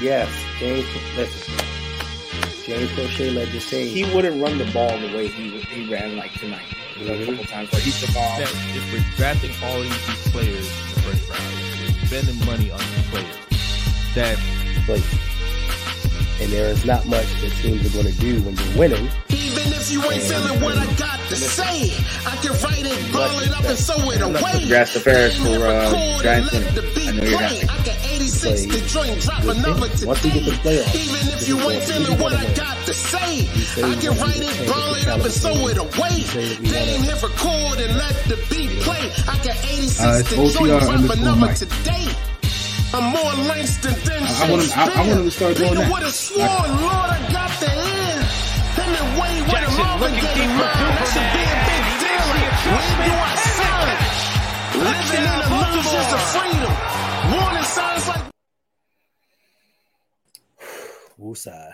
Yes, James. Listen, James Crochet led the team. He wouldn't run the ball the way he he ran like tonight. There were a couple times where he took off. if we're drafting all these players in the first round, we're spending money on these players, that But, and there is not much that teams are going to do when you're winning. Even if you ain't feeling what I got to say, I can write it, ball it up, and sew it away. Congrats to Ferris for uh, Giants. I know you're happy. I can 86 the joint, drop another Once we get the playoffs, Even if you ain't feeling what I got to say, say I can write it, ball it up, and sew it away. You say that we They ain't wanna- hit record and let the beat play. I can 86 Uh, it's the OTR joint, drop another Mike. today. I'm more Langston than I- I want him- I- I want him to start doing Nigga that. would have sworn, Lord, I got the end. Him and Wayne with a Jackson Marvin looking Gaye mine. That should be a big deal. Like, when do I sign? Living in the illusions of freedom. Warning signs like Woosah.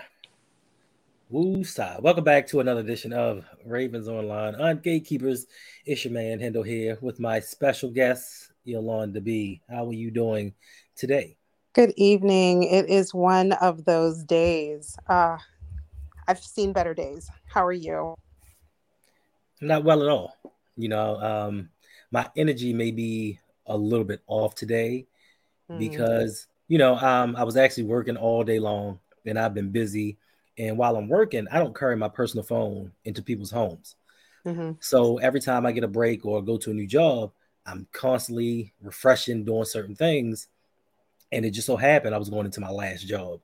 Woosah. Welcome back to another edition of Ravens Online Ungatekeepers. It's your man Hendo here with my special guest, Yolanda B. How are you doing today? Good evening. It is one of those days. Uh, I've seen better days. How are you? Not well at all. You know, um, my energy may be a little bit off today Mm. because you know um, I was actually working all day long and I've been busy. And while I'm working, I don't carry my personal phone into people's homes. Mhm. So every time I get a break or go to a new job, I'm constantly refreshing, doing certain things. And it just so happened I was going into my last job,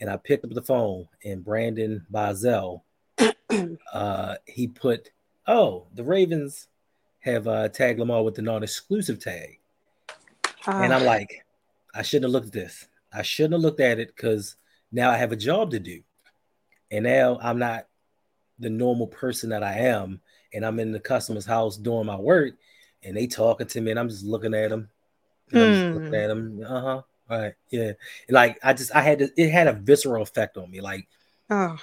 and I picked up the phone, and Brandon Bazel, uh, he put, "Oh, the Ravens have uh, tagged Lamar with the non-exclusive tag," and I'm Ah, like, I shouldn't have looked at this. I shouldn't have looked at it because now I have a job to do, and now I'm not the normal person that I am, and I'm in the customer's house doing my work, and they talking to me, and I'm just looking at them. I'm just looking Hmm. at them. Uh huh. All right. Yeah. Like I just I had to, it had a visceral effect on me. Like oh,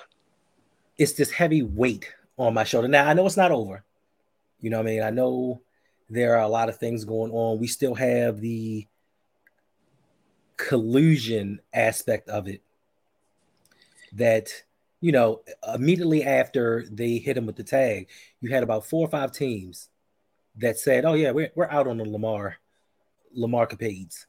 it's this heavy weight on my shoulder. Now I know it's not over. You know what I mean? I know there are a lot of things going on. We still have the collusion aspect of it that you know immediately after they hit him with the tag you had about four or five teams that said oh yeah we're, we're out on the lamar lamar capades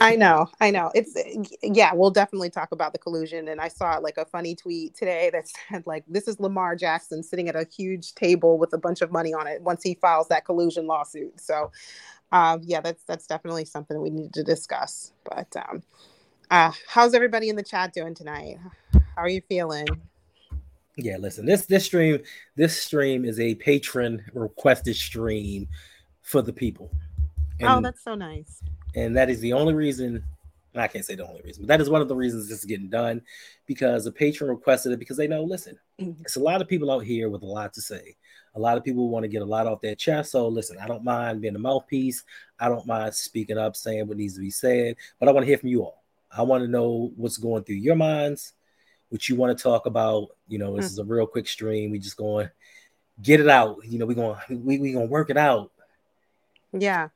I know, I know. It's yeah. We'll definitely talk about the collusion. And I saw like a funny tweet today that said like, "This is Lamar Jackson sitting at a huge table with a bunch of money on it once he files that collusion lawsuit." So, um, yeah, that's that's definitely something we need to discuss. But um, uh, how's everybody in the chat doing tonight? How are you feeling? yeah listen this this stream this stream is a patron requested stream for the people oh, that's so nice. and that is the only reason I can't say the only reason, but that is one of the reasons this is getting done because a patron requested it because they know, listen, Mhm. it's a lot of people out here with a lot to say. A lot of people want to get a lot off their chest. So listen, I don't mind being a mouthpiece. I don't mind speaking up, saying what needs to be said, but I want to hear from you all. I want to know what's going through your minds, what you want to talk about. You know, this Mm. is a real quick stream. We just going get it out. You know, we're going we, we going to work it out. Yeah,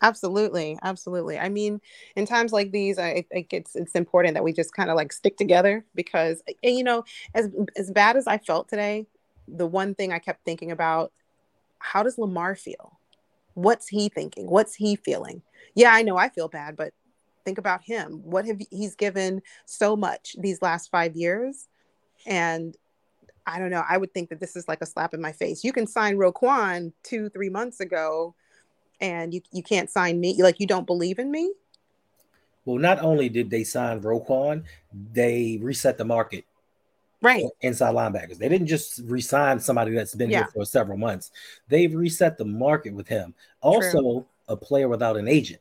absolutely, absolutely. I mean, in times like these, I I think it's it's important that we just kind of like stick together because, and, you know, as as bad as I felt today, the one thing I kept thinking about, how does Lamar feel? What's he thinking? What's he feeling? Yeah, I know I feel bad, but think about him. What have he's given so much these last five years, and I don't know. I would think that this is like a slap in my face. You can sign Roquan two, three months ago and you you can't sign me like you don't believe in me Well, not only did they sign Roquan, they reset the market right inside linebackers. They didn't just re-sign somebody that's been Yeah. here for several months. They've reset the market with him. Also, a player without an agent.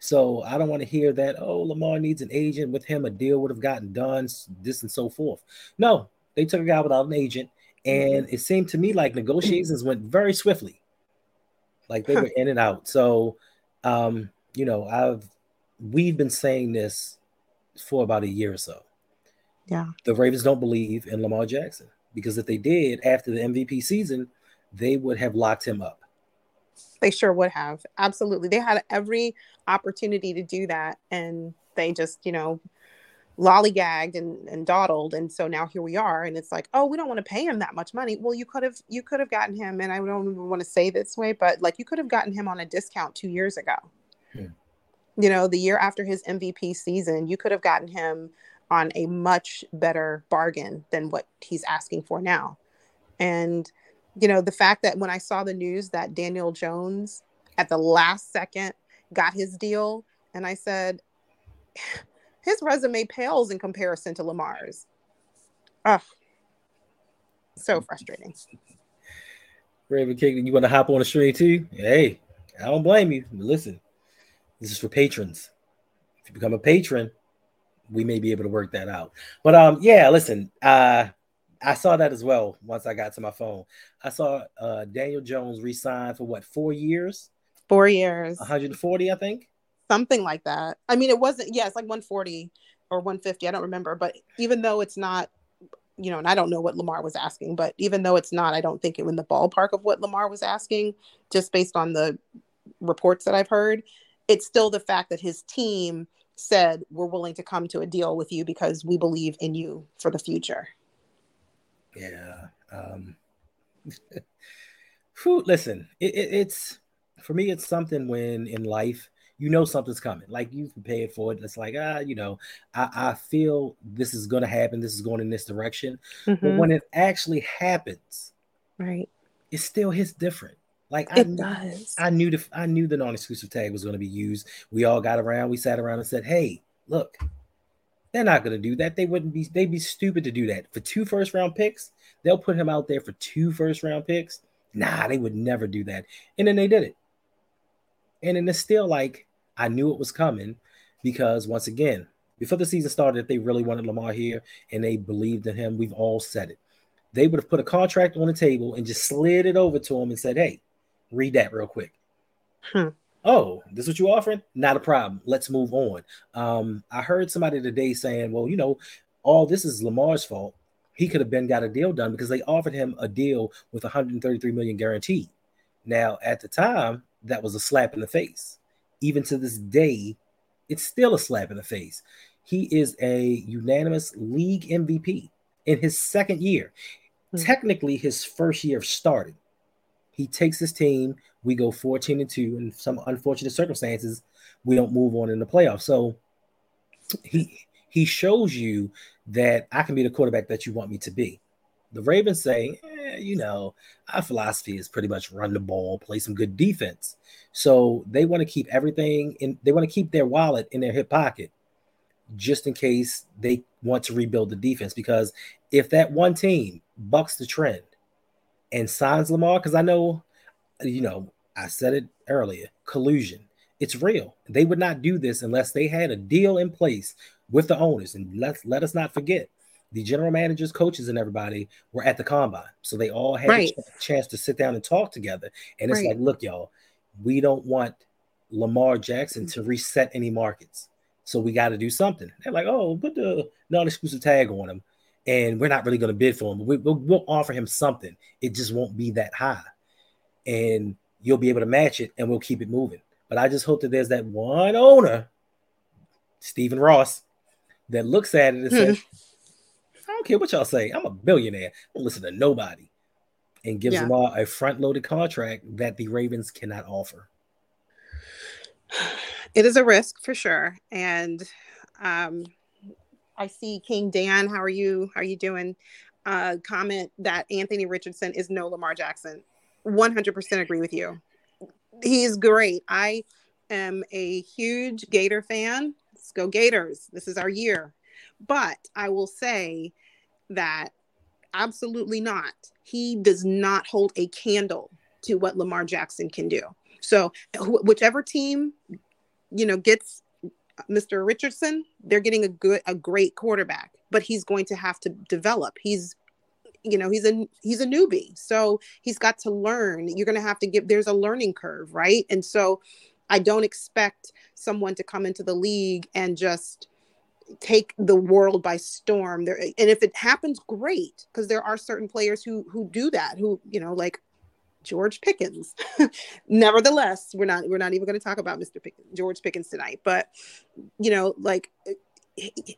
So I don't want to hear that. Oh, Lamar needs an agent. With him, a deal would have gotten done. This and so forth. No, they took a guy without an agent, and it seemed to me like negotiations went very swiftly. Like they were in and out. So, um, you know, I've we've been saying this for about a year or so. yeah The Ravens don't believe in Lamar Jackson because if they did after the MVP season, they would have locked him up. They sure would have. Absolutely. They had every opportunity to do that. And they just, you know, lollygagged and, and dawdled. And so now here we are. And it's like, oh, we don't want to pay him that much money. Well, you could have you could have gotten him, and I don't even want to say this way, but like you could have gotten him on a discount two years ago. Hmm. You know, the year after his MVP season, you could have gotten him on a much better bargain than what he's asking for now. And you know, the fact that when I saw the news that Daniel Jones at the last second got his deal, and I said, his resume pales in comparison to Lamar's. Ugh. So frustrating. Raven King, you want to hop on the stream too? Hey, I don't blame you. Listen, this is for patrons. If you become a patron, we may be able to work that out. But um, yeah, listen, uh, I saw that as well once I got to my phone. I saw uh, Daniel Jones resign for what four years? Four years. 140, I think. Something like that. I mean, it wasn't. Yeah, like 140 or 150. I don't remember. But even though it's not, you know, and I don't know what Lamar was asking, but even though it's not, I don't think it in the ballpark of what Lamar was asking, just based on the reports that I've heard. It's still the fact that his team said we're willing to come to a deal with you because we believe in you for the future. Yeah. Um, whew, listen, it, it, it's for me, it's something when in life you know something's coming, like you've prepared for it. It's like, ah, you know, I, I feel this is going to happen. This is going in this direction. Mm-hmm. But when it actually happens, right, it still hits different. Like it I, does. I knew the I knew the non-exclusive tag was going to be used. We all got around. We sat around and said, "Hey, look, they're not going to do that. They wouldn't be. They'd be stupid to do that for two first round picks. They'll put him out there for two first round picks. Nah, they would never do that. And then they did it. And then it's still like I knew it was coming because once again, before the season started, if they really wanted Lamar here and they believed in him, we've all said it. They would have put a contract on the table and just slid it over to him and said, "Hey, read that real quick." Hmm oh, this is what you offering? Not a problem. Let's move on. Um, I heard somebody today saying, well, you know, all this is Lamar's fault. He could have been got a deal done because they offered him a deal with 133 million guaranteed. Now, at the time, that was a slap in the face. Even to this day, it's still a slap in the face. He is a unanimous league MVP in his second year. Mm-hmm. Technically, his first year of starting. He takes his team we go 14 and 2 in some unfortunate circumstances we don't move on in the playoffs. So he he shows you that i can be the quarterback that you want me to be. The ravens say eh, you know our philosophy is pretty much run the ball play some good defense. So they want to keep everything in they want to keep their wallet in their hip pocket just in case they want to rebuild the defense because if that one team bucks the trend and signs lamar because i know you know, I said it earlier collusion. It's real. They would not do this unless they had a deal in place with the owners. And let's let us not forget the general managers, coaches, and everybody were at the combine. So they all had right. a ch- chance to sit down and talk together. And it's right. like, look, y'all, we don't want Lamar Jackson to reset any markets. So we got to do something. They're like, oh, put the non exclusive tag on him. And we're not really going to bid for him. We, will we'll offer him something. It just won't be that high and you'll be able to match it and we'll keep it moving. But I just hope that there's that one owner, Stephen Ross, that looks at it and says, hmm. I don't care what y'all say. I'm a billionaire. I don't listen to nobody. And gives yeah. them all a front loaded contract that the Ravens cannot offer. It is a risk for sure. And um, I see King Dan. How are you? How are you doing? Uh, comment that Anthony Richardson is no Lamar Jackson. 100% agree with you. He's great. I am a huge Gator fan. Let's go Gators. This is our year. But I will say that absolutely not. He does not hold a candle to what Lamar Jackson can do. So wh- whichever team, you know, gets Mr. Richardson, they're getting a good, a great quarterback, but he's going to have to develop. He's you know he's a he's a newbie so he's got to learn you're going to have to give there's a learning curve right and so i don't expect someone to come into the league and just take the world by storm there and if it happens great because there are certain players who who do that who you know like George Pickens. Nevertheless, we're not we're not even going to talk about Mr. Pickens, George Pickens tonight. But you know, like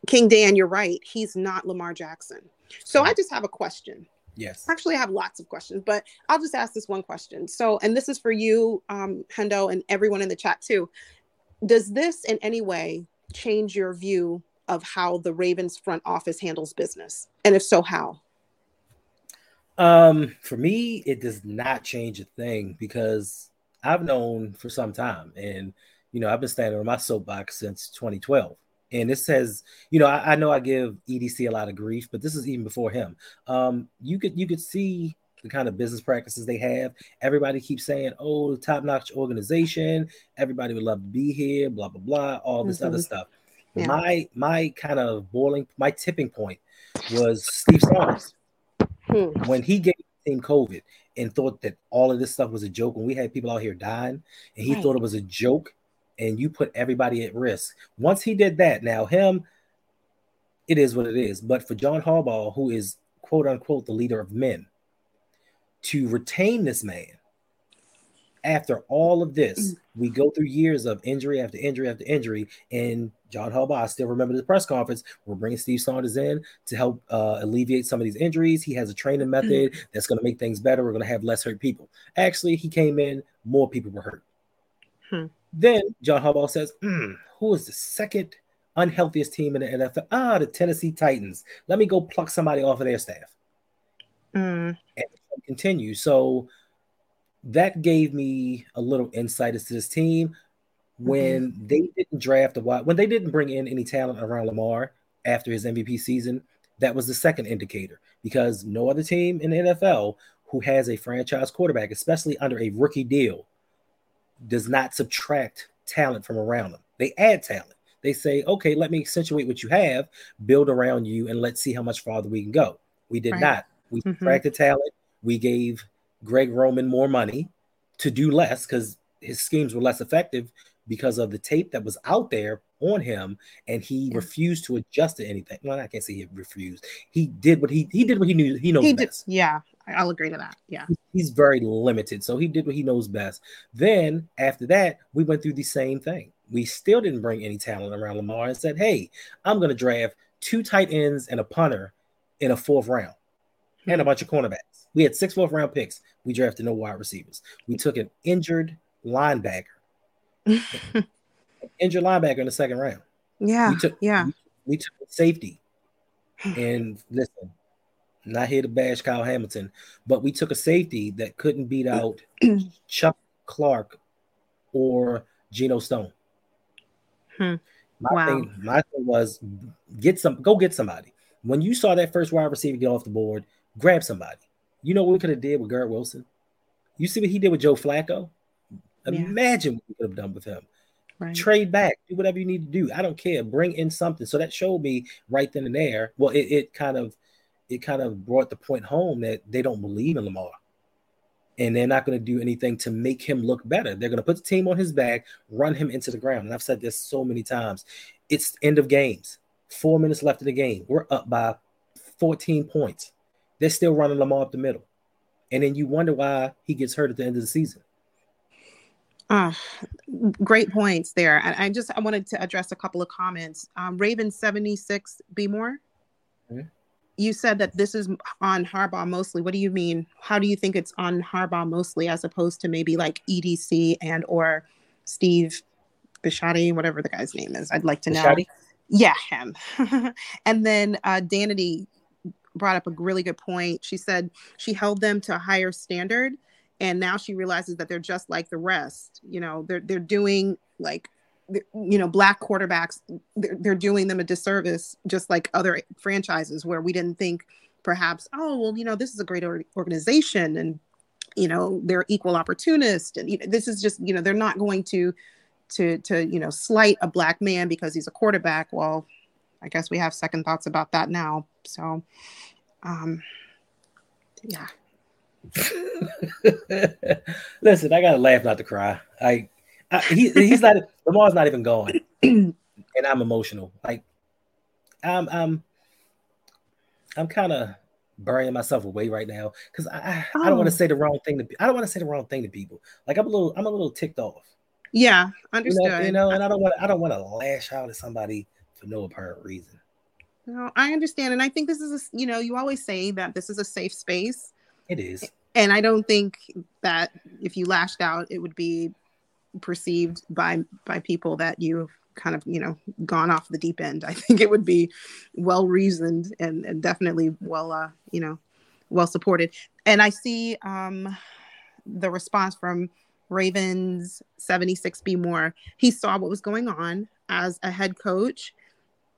King Dan, you're right. He's not Lamar Jackson. So I just have a question. Yes. Actually, I have lots of questions, but I'll just ask this one question. So, and this is for you, um, Hendo, and everyone in the chat too. Does this in any way change your view of how the Ravens front office handles business? And if so, how? Um, for me, it does not change a thing because I've known for some time, and you know, I've been standing on my soapbox since 2012. And this says, you know, I, I, know I give EDC a lot of grief, but this is even before him. Um, you could you could see the kind of business practices they have. Everybody keeps saying, "Oh, top-notch organization. Everybody would love to be here." Blah blah blah. All this mm-hmm. other stuff. Yeah. My my kind of boiling, my tipping point was Steve Saunders hmm. when he gave team COVID and thought that all of this stuff was a joke. When we had people out here dying, and he right. thought it was a joke, and you put everybody at risk. Once he did that, now him, it is what it is. But for John Harbaugh, who is quote unquote the leader of men, to retain this man after all of this, we go through years of injury after injury after injury. And John Harbaugh, I still remember the press conference. We're bringing Steve Saunders in to help uh, alleviate some of these injuries. He has a training method that's going to make things better. We're going to have less hurt people. Actually, he came in, more people were hurt. Hmm. Then John Harbaugh says, mm, "Who is the second unhealthiest team in the NFL? Ah, the Tennessee Titans. Let me go pluck somebody off of their staff." Mm. And continue. So that gave me a little insight into this team. When mm-hmm. they didn't draft a wide, when they didn't bring in any talent around Lamar after his MVP season, that was the second indicator because no other team in the NFL who has a franchise quarterback, especially under a rookie deal, does not subtract talent from around them. They add talent. They say, okay, let me accentuate what you have, build around you, and let's see how much farther we can go. We did right. not. We mm-hmm. talent. We gave Greg Roman more money to do less because his schemes were less effective because of the tape that was out there on him, and he refused to adjust to anything. Well, I can't say he refused. He did what he he did what he knew he knows he best. Did, yeah, I'll agree to that. Yeah, he's very limited, so he did what he knows best. Then after that, we went through the same thing. We still didn't bring any talent around Lamar and said, "Hey, I'm going to draft two tight ends and a punter in a fourth round, mm-hmm. and a hmm. bunch of cornerbacks." We had six fourth round picks. We drafted no wide receivers. We took an injured linebacker, injured linebacker in the second round. Yeah, we took, yeah. We, we took safety, and listen, not here to bash Kyle Hamilton, but we took a safety that couldn't beat out Chuck Clark or Geno Stone. Hmm. My wow. thing, my thing was get some, go get somebody. When you saw that first wide receiver get off the board, grab somebody. You know what we could have did with Garrett Wilson? You see what he did with Joe Flacco? Yeah. Imagine what we could have done with him. Right. Trade back, do whatever you need to do. I don't care. Bring in something. So that showed me right then and there. Well, it, it kind of it kind of brought the point home that they don't believe in Lamar. And they're not going to do anything to make him look better. They're going to put the team on his back, run him into the ground. And I've said this so many times. It's end of games. Four minutes left in the game. We're up by 14 points. They're still running Lamar up the middle. And then you wonder why he gets hurt at the end of the season. Uh, great points there. I, I just I wanted to address a couple of comments. Um, Raven 76 Be more. Mm-hmm. You said that this is on Harbaugh mostly. What do you mean? How do you think it's on Harbaugh mostly as opposed to maybe like EDC and or Steve Bisciotti, whatever the guy's name is? I'd like to know. Yeah, him. and then uh, Danity brought up a really good point. She said she held them to a higher standard and now she realizes that they're just like the rest. You know, they're they're doing like you know black quarterbacks they're, they're doing them a disservice just like other franchises where we didn't think perhaps oh well you know this is a great organization and you know they're equal opportunists and you know, this is just you know they're not going to to to you know slight a black man because he's a quarterback well I guess we have second thoughts about that now. So, um, yeah. Listen, I gotta laugh, not to cry. I, I he, he's not. Lamar's not even going, and I'm emotional. Like, I'm, I'm, I'm kind of burying myself away right now because I, I, oh. I don't want to say the wrong thing to I don't want to say the wrong thing to people. Like I'm a little I'm a little ticked off. Yeah, understood. You know, you know and I don't want I don't want to lash out at somebody for no apparent reason. No, I understand, and I think this is a, you know you always say that this is a safe space. It is, and I don't think that if you lashed out, it would be perceived by by people that you've kind of you know gone off the deep end. I think it would be well reasoned and, and definitely well uh, you know well supported. And I see um, the response from Ravens 76B more. He saw what was going on as a head coach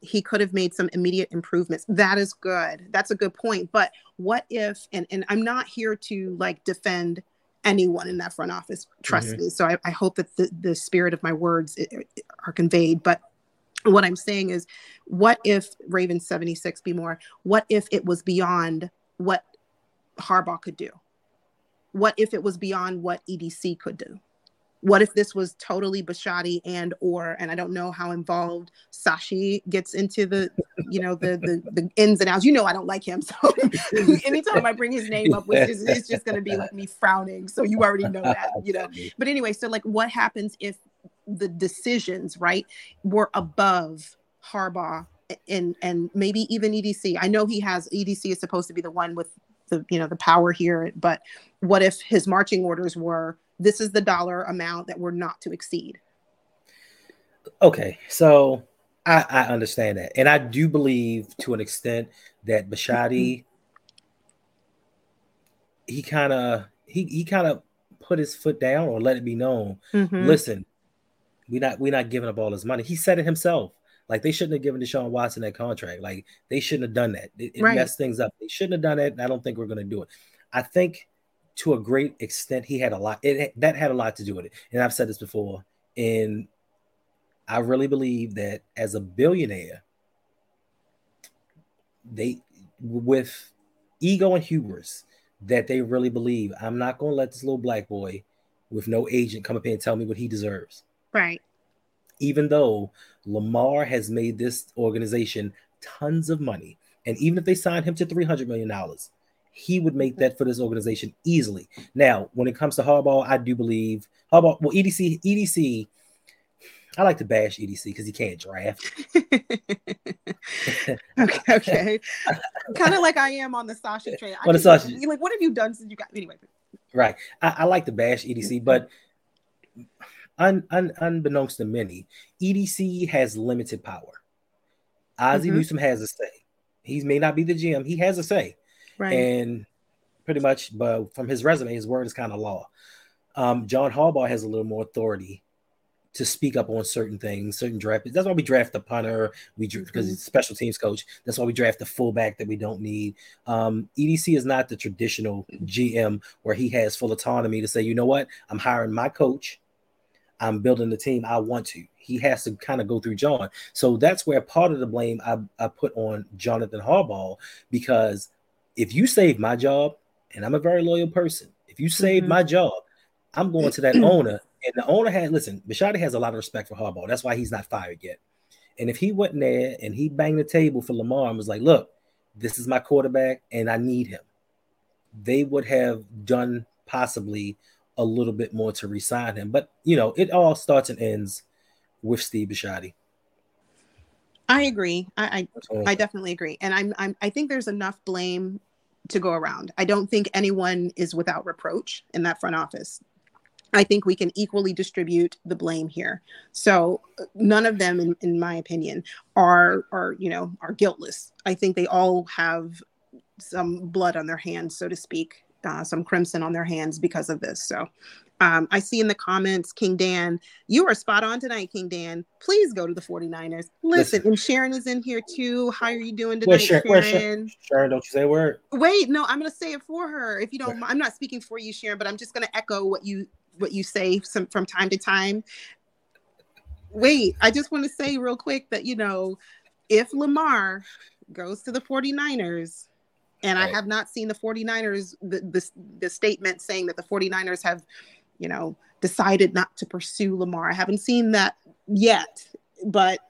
he could have made some immediate improvements. That is good. That's a good point. But what if, and, and I'm not here to like defend anyone in that front office, trust mm-hmm. me. So I, I, hope that the, the spirit of my words are conveyed. But what I'm saying is, what if Raven 76 be more? What if it was beyond what Harbaugh could do? What if it was beyond what EDC could do? What if this was totally Bisciotti and or and I don't know how involved Sashi gets into the you know the the, the ins and outs. You know I don't like him, so anytime I bring his name up, which is it's just going to be like me frowning. So you already know that, you know. But anyway, so like what happens if the decisions right were above Harbaugh and and maybe even EDC? I know he has EDC is supposed to be the one with the you know the power here, but what if his marching orders were this is the dollar amount that we're not to exceed. Okay, so I, I understand that, and I do believe to an extent that Bisciotti, mm-hmm. he kind of he he kind of put his foot down or let it be known. Mm-hmm. Listen, we not we not giving up all his money. He said it himself. Like they shouldn't have given Deshaun Watson that contract. Like they shouldn't have done that. It, it right. messed things up. They shouldn't have done it. I don't think we're going to do it. I think to a great extent, he had a lot. It that had a lot to do with it. And I've said this before. And I really believe that as a billionaire, they with ego and hubris that they really believe I'm not going to let this little black boy with no agent come up here and tell me what he deserves. Right. Even though Lamar has made this organization tons of money, and even if they signed him to three hundred million dollars, he would make that for this organization easily. Now, when it comes to Harbaugh, I do believe Harbaugh. Well, EDC, EDC. I like to bash EDC because he can't draft. okay, okay. kind of like I am on the Sashi train. On the Sashi, like, what have you done since you got anyway? Right. I, I like to bash EDC, but un, un, unbeknownst to many, EDC has limited power. Ozzie mm-hmm. Newsome has a say. He may not be the GM. He has a say. Right. And pretty much, but from his resume, his word is kind of law. Um, John Harbaugh has a little more authority to speak up on certain things, certain draft. That's why we draft the punter. We because mm-hmm. he's special teams coach. That's why we draft the fullback that we don't need. Um, EDC is not the traditional GM where he has full autonomy to say, you know what, I'm hiring my coach. I'm building the team I want to. He has to kind of go through John. So that's where part of the blame I, I put on Jonathan Harbaugh because if you save my job, and I'm a very loyal person, if you save mm-hmm. my job, I'm going to that owner, and the owner had listen. Bisciotti has a lot of respect for Harbaugh. That's why he's not fired yet. And if he went in there and he banged the table for Lamar and was like, "Look, this is my quarterback, and I need him," they would have done possibly a little bit more to resign him. But you know, it all starts and ends with Steve Bisciotti. I agree. I I, I, definitely agree, and I'm I'm I think there's enough blame to go around. I don't think anyone is without reproach in that front office. I think we can equally distribute the blame here. So none of them, in, in my opinion, are are you know are guiltless. I think they all have some blood on their hands, so to speak, uh, some crimson on their hands because of this. So um, I see in the comments, King Dan, you are spot on tonight, King Dan. Please go to the 49ers. Listen, Listen. and Sharon is in here too. How are you doing tonight, Sharon? Sharon? Sharon, don't you say a word. Wait, no, I'm going to say it for her. If you don't, I'm not speaking for you, Sharon, but I'm just going to echo what you what you say some, from time to time. Wait, I just want to say real quick that you know, if Lamar goes to the 49ers, and right. I have not seen the 49ers, the, the, the statement saying that the 49ers have you know, decided not to pursue Lamar. I haven't seen that yet, but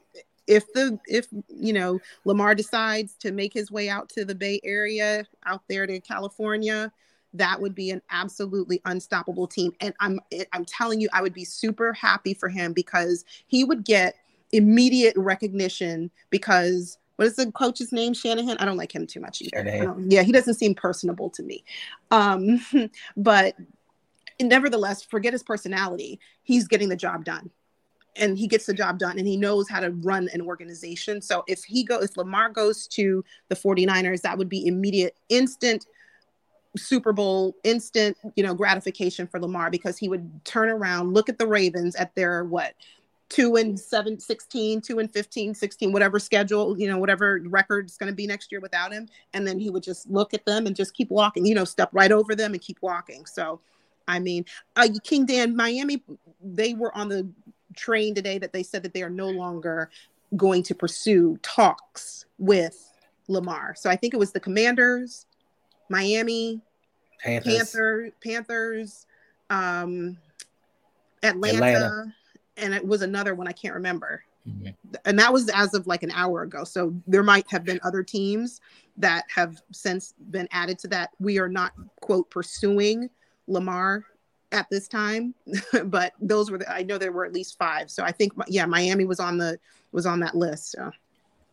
if the if you know Lamar decides to make his way out to the Bay Area, out there to California, that would be an absolutely unstoppable team. And I'm I'm telling you, I would be super happy for him because he would get immediate recognition because what is the coach's name? Shanahan. I don't like him too much either. Yeah, he doesn't seem personable to me. Um, but nevertheless, forget his personality. He's getting the job done and he gets the job done and he knows how to run an organization. So if he go if Lamar goes to the 49ers, that would be immediate instant Super Bowl instant, you know, gratification for Lamar because he would turn around, look at the Ravens at their what 2 and 7 16, 2 and 15, 16, whatever schedule, you know, whatever record is going to be next year without him and then he would just look at them and just keep walking, you know, step right over them and keep walking. So I mean, uh, King Dan, Miami, they were on the train today that they said that they are no longer going to pursue talks with Lamar. So I think it was the Commanders, Miami, Panthers, Panther, Panthers, um, Atlanta, Atlanta, and it was another one I can't remember. Mm-hmm. And that was as of like an hour ago. So there might have been other teams that have since been added to that. We are not quote pursuing Lamar at this time, but those were the, I know there were at least five. So I think yeah, Miami was on the was on that list. So.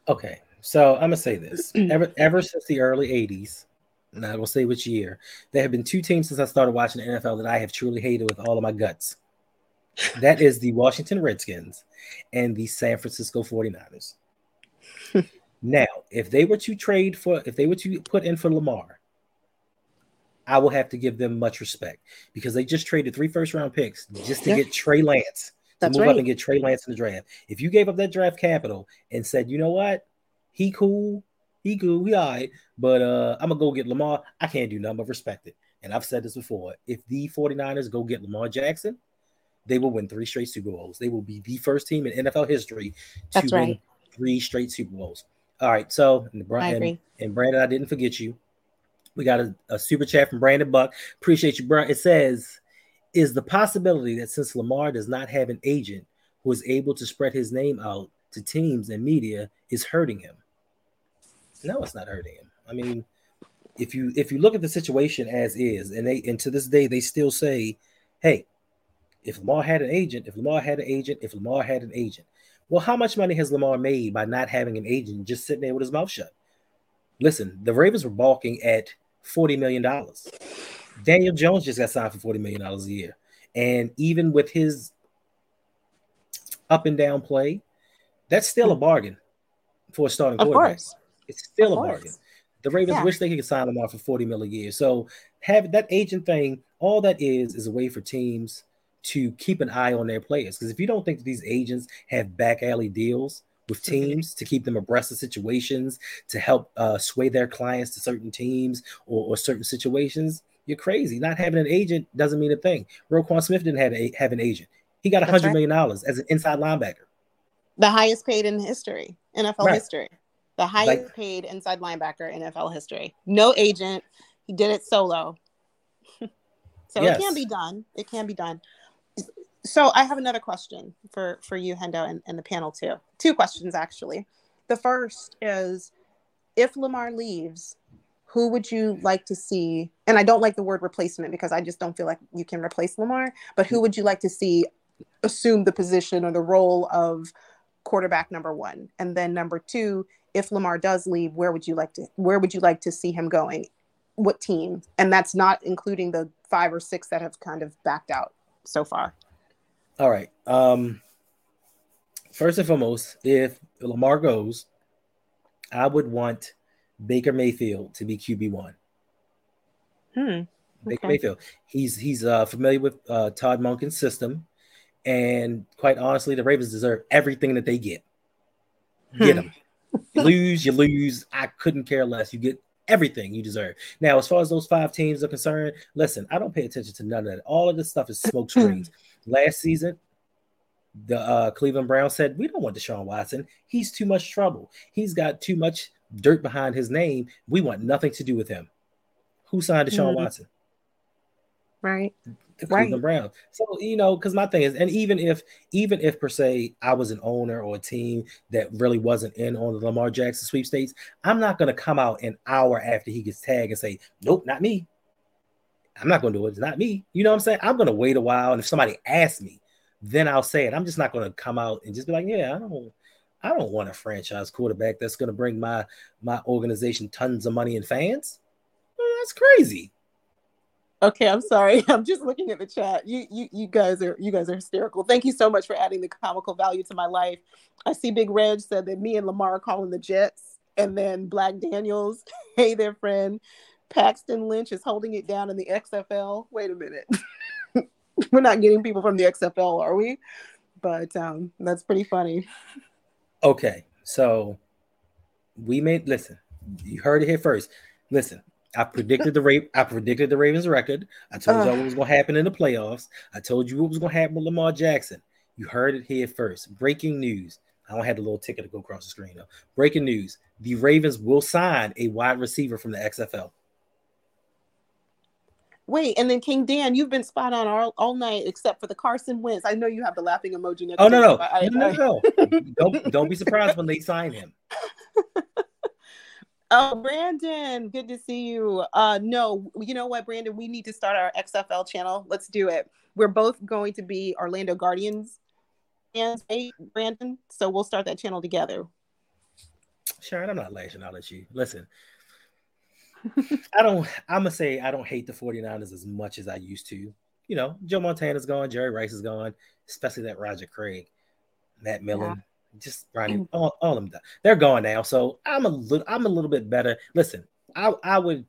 Okay, so I'm gonna say this ever ever since the early '80s, and I will say which year there have been two teams since I started watching the NFL that I have truly hated with all of my guts. That is the Washington Redskins and the San Francisco 49ers. now, if they were to trade for, if they were to put in for Lamar, I will have to give them much respect because they just traded three first round picks just to yeah. get Trey Lance to That's move right. up and get Trey Lance in the draft. If you gave up that draft capital and said, you know what, he cool, he cool, he all right, but uh, I'm gonna go get Lamar, I can't do nothing but respect it. And I've said this before: if the 49ers go get Lamar Jackson, they will win three straight Super Bowls. They will be the first team in NFL history to That's win three straight Super Bowls. All right, so and, and, and Brandon, I didn't forget you. We got a, a super chat from Brandon Buck. Appreciate you, Brian. It says, "Is the possibility that since Lamar does not have an agent who is able to spread his name out to teams and media, is hurting him?" No, it's not hurting him. I mean, if you if you look at the situation as is, and they and to this day they still say, "Hey, if Lamar had an agent, if Lamar had an agent, if Lamar had an agent." Well, how much money has Lamar made by not having an agent, just sitting there with his mouth shut? Listen, the Ravens were balking at $40 million. Daniel Jones just got signed for $40 million a year. And even with his up and down play, that's still a bargain for a starting of quarterback. Course. It's still of a course. bargain. The Ravens yeah. wish they could sign him off for forty 40 million a year. So have that agent thing, all that is is a way for teams to keep an eye on their players. Because if you don't think these agents have back alley deals, with teams to keep them abreast of situations to help uh, sway their clients to certain teams or, or, certain situations. You're crazy. Not having an agent doesn't mean a thing. Roquan Smith didn't have, a, have an agent. He got a hundred right. million dollars as an inside linebacker. The highest paid in history, NFL right. history. The highest like, paid inside linebacker in NFL history. No agent. He did it solo. so yes. it can be done. It can be done so I have another question for for you, Hendo, and, and the panel too. Two questions actually. The first is, if Lamar leaves, who would you like to see? And I don't like the word replacement because I just don't feel like you can replace Lamar. But who would you like to see assume the position or the role of quarterback number one? And then number two, if Lamar does leave, where would you like to where would you like to see him going? What team? And that's not including the five or six that have kind of backed out so far. All right. Um, first and foremost, if Lamar goes, I would want Baker Mayfield to be QB one. Hmm. Baker Mayfield. He's he's uh, familiar with uh, Todd Monken's system, and quite honestly, the Ravens deserve everything that they get. Get them. you lose, you lose. I couldn't care less. You get everything you deserve. Now, as far as those five teams are concerned, listen, I don't pay attention to none of that. All of this stuff is smoke screens. Last season, the uh, Cleveland Browns said, We don't want Deshaun Watson. He's too much trouble. He's got too much dirt behind his name. We want nothing to do with him. Who signed Deshaun mm-hmm. Watson? Right. the Cleveland Right. Browns. So you know, because my thing is, and even if even if per se I was an owner or a team that really wasn't in on the Lamar Jackson sweepstakes, I'm not going to come out an hour after he gets tagged and say, "Nope, not me." I'm not going to do it. It's not me. You know what I'm saying? I'm going to wait a while, and if somebody asks me, then I'll say it. I'm just not going to come out and just be like, "Yeah, I don't." I don't want a franchise quarterback that's going to bring my my organization tons of money and fans. Well, that's crazy. Okay, I'm sorry. I'm just looking at the chat. You you you guys are you guys are hysterical. Thank you so much for adding the comical value to my life. I see Big Reg said that me and Lamar are calling the Jets, and then Black Daniels, hey there, friend. Paxton Lynch is holding it down in the XFL. Wait a minute. We're not getting people from the XFL, are we? But um, that's pretty funny. Okay, so we made listen. You heard it here first. Listen, I predicted the Ra- I predicted the Ravens record. I told y'all what was going to happen in the playoffs. I told you what was going to happen with Lamar Jackson. You heard it here first. Breaking news. I don't have the little ticket to go across the screen though. Breaking news: the Ravens will sign a wide receiver from the XFL. Wait, and then King Dan, you've been spot on all, all night except for the Carson Wentz. I know you have the laughing emoji next Oh no no I- no I- no! no. don't don't be surprised when they sign him. Oh, Brandon, good to see you. Uh, no, you know what, Brandon? We need to start our XFL channel. Let's do it. We're both going to be Orlando Guardians fans, right, Brandon? So we'll start that channel together. Sharon, I'm not lashing out at you. Listen, I don't, I'm going to say I don't hate the 49ers as much as I used to. You know, Joe Montana's gone, Jerry Rice is gone, especially that Roger Craig, Matt Millen, just Ronnie, mm. all, all of them. done. They're gone now. So I'm a little, I'm a little bit better. Listen, I, I would,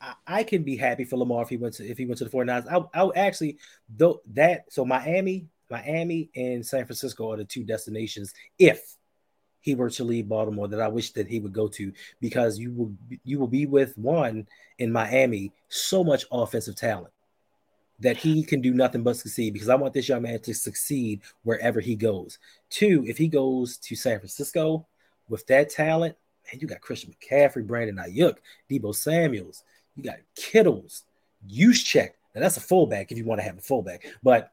I, I can be happy for Lamar if he went to, if he went to the 49ers. I, I would actually, though, that, so Miami, Miami and San Francisco are the two destinations if he were to leave Baltimore that I wish that he would go to because you will you will be with one in Miami so much offensive talent that he can do nothing but succeed because I want this young man to succeed wherever he goes. Two, if he goes to San Francisco with that talent, man, you got Christian McCaffrey, Brandon Aiyuk, Deebo Samuels, you got Kittle, Juszczyk. Now that's a fullback if you want to have a fullback, but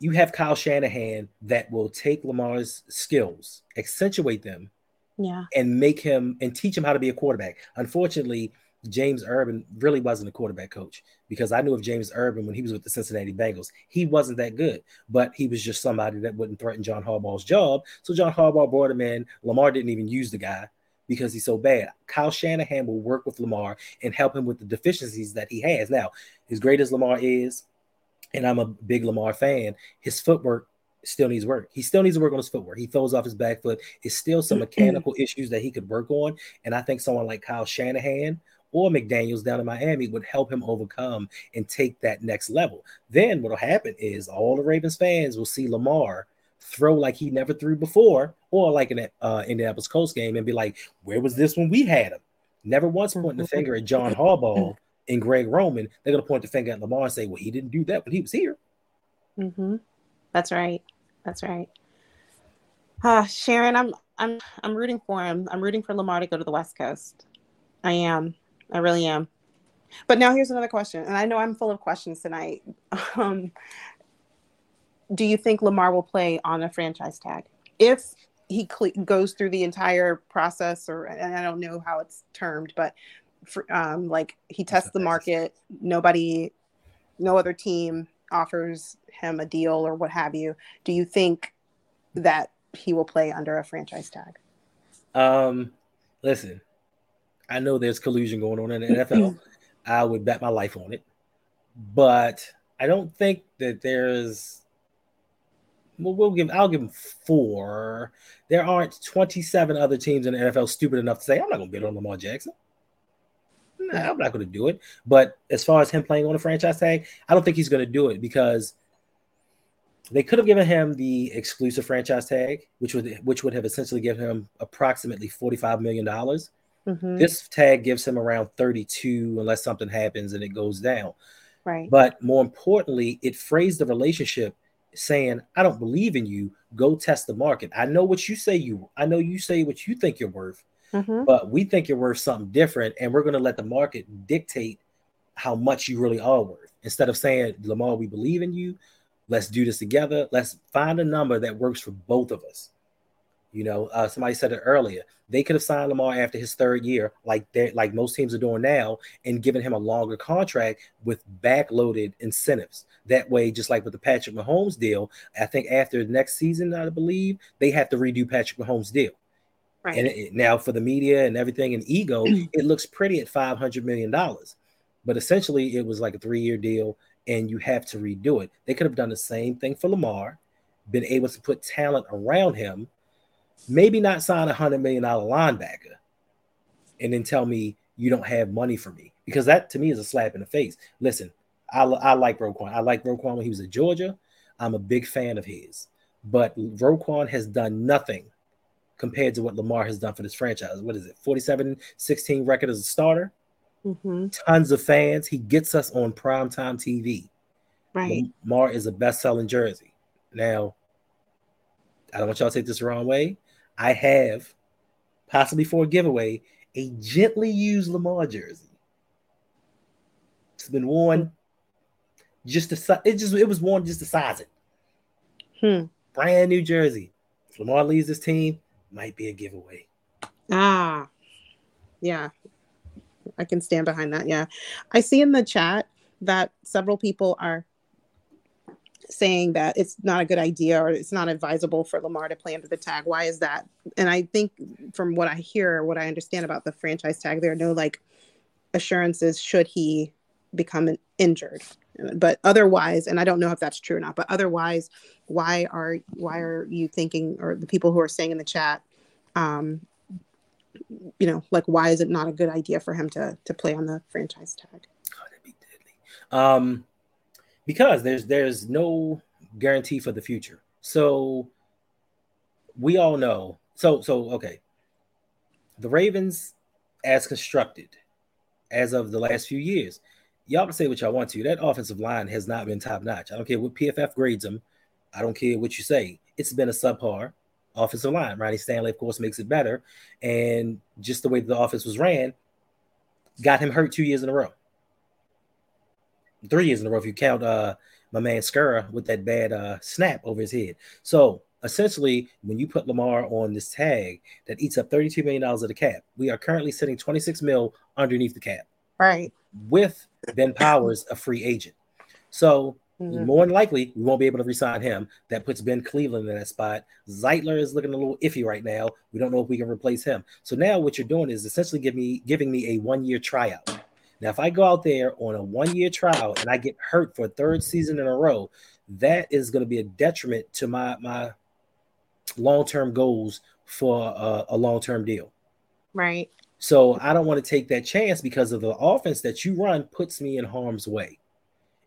you have Kyle Shanahan that will take Lamar's skills, accentuate them, Yeah. and make him and teach him how to be a quarterback. Unfortunately, James Urban really wasn't a quarterback coach because I knew of James Urban when he was with the Cincinnati Bengals. He wasn't that good, but he was just somebody that wouldn't threaten John Harbaugh's job. So John Harbaugh brought him in. Lamar didn't even use the guy because he's so bad. Kyle Shanahan will work with Lamar and help him with the deficiencies that he has. Now, as great as Lamar is, and I'm a big Lamar fan, his footwork still needs work. He still needs to work on his footwork. He throws off his back foot. It's still some mechanical issues that he could work on. And I think someone like Kyle Shanahan or McDaniels down in Miami would help him overcome and take that next level. Then what'll happen is all the Ravens fans will see Lamar throw like he never threw before, or like in the uh, Indianapolis Colts game, and be like, "Where was this when we had him?" Never once pointing the finger at John Harbaugh and Greg Roman. They're gonna point the finger at Lamar and say, "Well, he didn't do that when he was here." Mm-hmm. That's right. That's right. Uh, Sharon, I'm I'm I'm rooting for him. I'm rooting for Lamar to go to the West Coast. I am. I really am. But now here's another question, and I know I'm full of questions tonight. Um, do you think Lamar will play on a franchise tag if he cle goes through the entire process, or I don't know how it's termed, but for, um, like he tests the market, nobody, no other team offers him a deal or what have you. Do you think that he will play under a franchise tag? Um, listen, I know there's collusion going on in the NFL. I would bet my life on it, but I don't think that there's. Well, we'll give. I'll give him four. There aren't 27 other teams in the NFL stupid enough to say I'm not going to bid on Lamar Jackson. Nah, I'm not going to do it. But as far as him playing on a franchise tag, I don't think he's going to do it because they could have given him the exclusive franchise tag, which would which would have essentially given him approximately 45 million dollars. Mhm. This tag gives him around 32 unless something happens and it goes down. Right. But more importantly, it phrased the relationship saying, I don't believe in you. Go test the market. I know what you say you I know you say what you think you're worth, Mhm. but we think you're worth something different, and we're gonna let the market dictate how much you really are worth. Instead of saying, Lamar, we believe in you. Let's do this together. Let's find a number that works for both of us. You know, uh, somebody said it earlier. They could have signed Lamar after his third year, like they like most teams are doing now, and given him a longer contract with backloaded incentives. That way, just like with the Patrick Mahomes deal, I think after the next season, I believe they have to redo Patrick Mahomes' deal. Right. And it, now for the media and everything and ego, it looks pretty at five hundred million dollars, but essentially it was like a three-year deal, and you have to redo it. They could have done the same thing for Lamar, been able to put talent around him maybe not sign a hundred million dollar linebacker and then tell me you don't have money for me because that to me is a slap in the face. Listen, I, I like Roquan. I like Roquan when he was at Georgia. I'm a big fan of his, but Roquan has done nothing compared to what Lamar has done for this franchise. What is it? 47 16 record as a starter. Mm-hmm. Tons of fans. He gets us on primetime TV. Right. Lamar is a best selling jersey. Now, I don't want y'all to take this the wrong way. I have, possibly for a giveaway, a gently used Lamar jersey. It's been worn just to it just it was worn just to size it. Hmm. Brand new jersey. If Lamar leaves this team, might be a giveaway. Ah, yeah. I can stand behind that. Yeah. I see in the chat that several people are saying that it's not a good idea or it's not advisable for Lamar to play under the tag. Why is that? And I think from what I hear, what I understand about the franchise tag, there are no like assurances should he become injured. But otherwise, and I don't know if that's true or not, but otherwise, why are why are you thinking or the people who are saying in the chat, um, you know, like why is it not a good idea for him to to play on the franchise tag? Oh, that'd be deadly. Um, because there's there's no guarantee for the future. So we all know. So so okay. The Ravens, as constructed, as of the last few years, y'all can say what y'all want to. That offensive line has not been top notch. I don't care what PFF grades them. I don't care what you say. It's been a subpar offensive line. Ronnie Stanley, of course, makes it better. And just the way the offense was ran, got him hurt two years in a row three years in a row if you count uh my man Skura with that bad uh snap over his head. So essentially, when you put Lamar on this tag that eats up $32 million of the cap, we are currently sitting 26 mil underneath the cap. Right. With Ben Powers, a free agent. So mm-hmm. more than likely, we won't be able to resign him. That puts Ben Cleveland in that spot. Zeitler is looking a little iffy right now. We don't know if we can replace him. So now what you're doing is essentially give me giving me a one-year tryout. Now, if I go out there on a one year trial and I get hurt for a third season in a row, that is going to be a detriment to my my long term goals for a, a long term deal. Right. So I don't want to take that chance because of the offense that you run puts me in harm's way.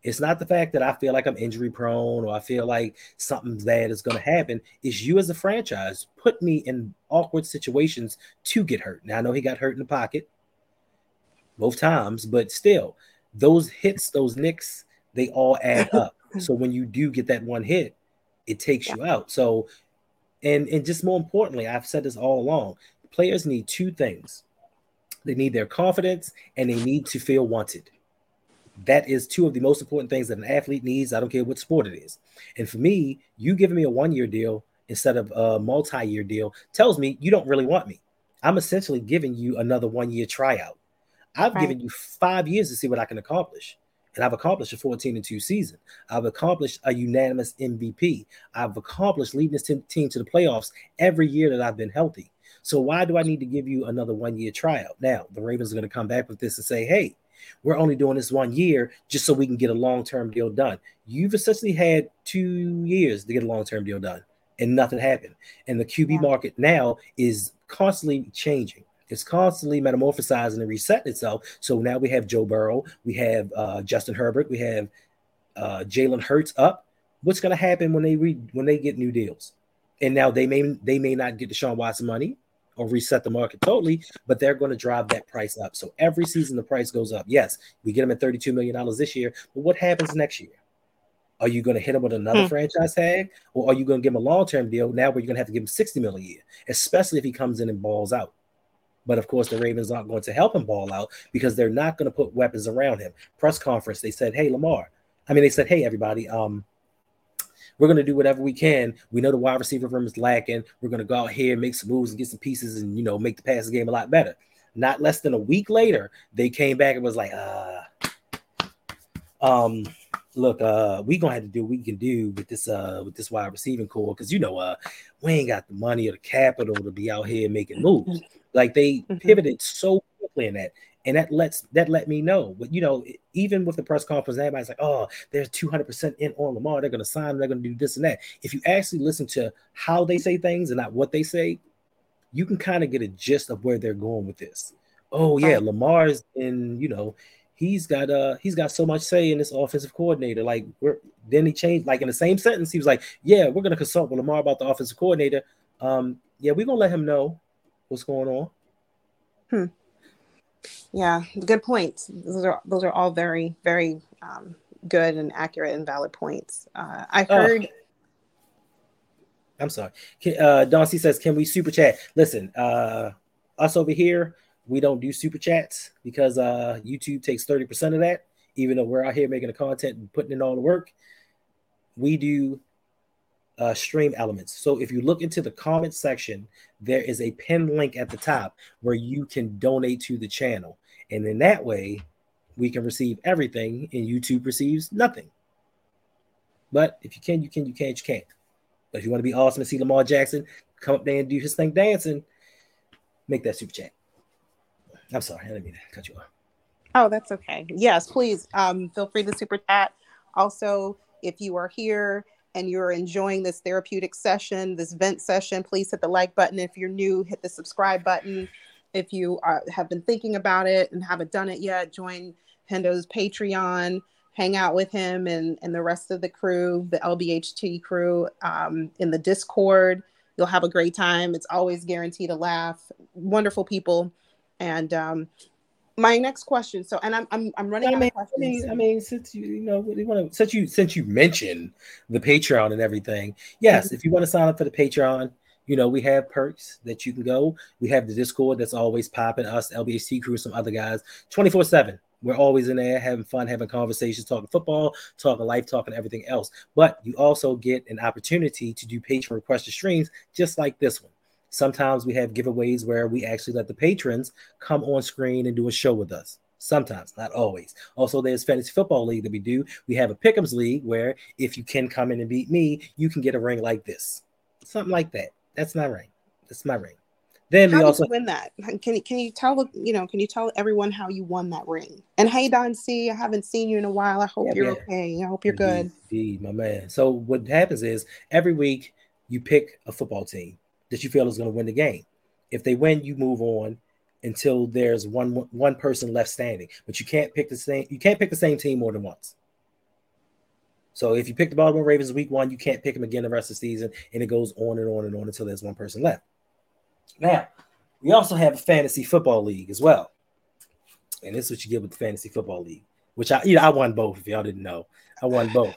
It's not the fact that I feel like I'm injury prone or I feel like something bad is going to happen. It's you as a franchise put me in awkward situations to get hurt. Now I know he got hurt in the pocket both times, but still, those hits, those nicks, they all add up. so when you do get that one hit, it takes yeah. you out. So, and and just more importantly, I've said this all along. Players need two things. They need their confidence and they need to feel wanted. That is two of the most important things that an athlete needs. I don't care what sport it is. And for me, you giving me a one-year deal instead of a multi-year deal tells me you don't really want me. I'm essentially giving you another one-year tryout. I've right. given you five years to see what I can accomplish. And I've accomplished a 14 and 2 season. I've accomplished a unanimous MVP. I've accomplished leading this team to the playoffs every year that I've been healthy. So why do I need to give you another one year tryout? Now, the Ravens are going to come back with this and say, hey, we're only doing this one year just so we can get a long term deal done. You've essentially had two years to get a long term deal done, and nothing happened. And the QB yeah. market now is constantly changing. It's constantly metamorphosizing and resetting itself. So now we have Joe Burrow, we have uh, Justin Herbert, we have uh, Jalen Hurts up. What's going to happen when they re- when they get new deals? And now they may they may not get Deshaun Watson money or reset the market totally, but they're going to drive that price up. So every season the price goes up. Yes, we get them at $32 million this year, but what happens next year? Are you going to hit him with another hmm. franchise tag, or are you going to give him a long term deal now where you're going to have to give him 60 million a year, especially if he comes in and balls out? But of course, the Ravens aren't going to help him ball out because they're not going to put weapons around him. Press conference, they said, "Hey, Lamar." I mean, they said, "Hey, everybody. Um, we're going to do whatever we can. We know the wide receiver room is lacking. We're going to go out here, make some moves, and get some pieces, and you know, make the passing game a lot better." Not less than a week later, they came back and was like, "Uh, um, look, uh, we gonna have to do what we can do with this uh with this wide receiving core because you know uh we ain't got the money or the capital to be out here making moves. Like they Mhm. pivoted so quickly in that, and that lets that let me know. But you know, even with the press conference, everybody's like, "Oh, they're two hundred percent in on Lamar. They're gonna sign. They're gonna do this and that." If you actually listen to how they say things and not what they say, you can kind of get a gist of where they're going with this. Oh yeah. Lamar's in. You know, he's got uh he's got so much say in this offensive coordinator. Like we're then he changed like in the same sentence, he was like, Yeah, we're gonna consult with Lamar about the offensive coordinator. Um, yeah, we're gonna let him know what's going on. Yeah, good points. Those are those are all very very um, good and accurate and valid points. Uh, I Oh. heard. I'm sorry. Uh Darcy says, Can we super chat? Listen, uh us over here, we don't do super chats because uh YouTube takes 30% of that, even though we're out here making the content and putting in all the work. We do uh, stream elements. So if you look into the comment section, there is a pin link at the top where you can donate to the channel. And in that way, we can receive everything and YouTube receives nothing. But if you can, you can, you can't, you can't. But if you want to be awesome and see Lamar Jackson come up there and do his thing dancing, make that super chat. I'm sorry, I didn't mean to cut you off. Oh, that's okay. Yes, please um, feel free to super chat. Also, if you are here and you're enjoying this therapeutic session, this vent session, please hit the like button. If you're new, hit the subscribe button. If you are, have been thinking about it and haven't done it yet, join Hendo's Patreon, hang out with him and, and the rest of the crew, the LBHT crew um, in the Discord. You'll have a great time. It's always guaranteed a laugh. Wonderful people. And um, my next question. So, and I'm I'm, I'm running I out mean, of I questions. mean, I mean, since you you know, you want to since you since you mentioned the Patreon and everything, yes, if you want to sign up for the Patreon, you know, we have perks that you can go. We have the Discord that's always popping. Us, LBHT crew, some other guys, twenty four seven. We're always in there having fun, having conversations, talking football, talking life, talking everything else. But you also get an opportunity to do patron requested streams just like this one. Sometimes we have giveaways where we actually let the patrons come on screen and do a show with us. Sometimes, not always. Also, there's fantasy football league that we do. We have a pick'ems league where if you can come in and beat me, you can get a ring like this, something like that. That's my ring. That's my ring. Then How we did also you win that? Can you can you tell you know can you tell everyone how you won that ring? And hey Don C, I haven't seen you in a while. I hope Yeah, you're okay. I hope you're Indeed, good. Indeed, my man. So what happens is every week you pick a football team that you feel is going to win the game. If they win, you move on until there's one one person left standing. But you can't pick the same you can't pick the same team more than once. So if you pick the Baltimore Ravens week one, you can't pick them again the rest of the season, and it goes on and on and on until there's one person left. Now, we also have a fantasy football league as well, and this is what you get with the fantasy football league. Which I, you know, I won both. If y'all didn't know, I won both.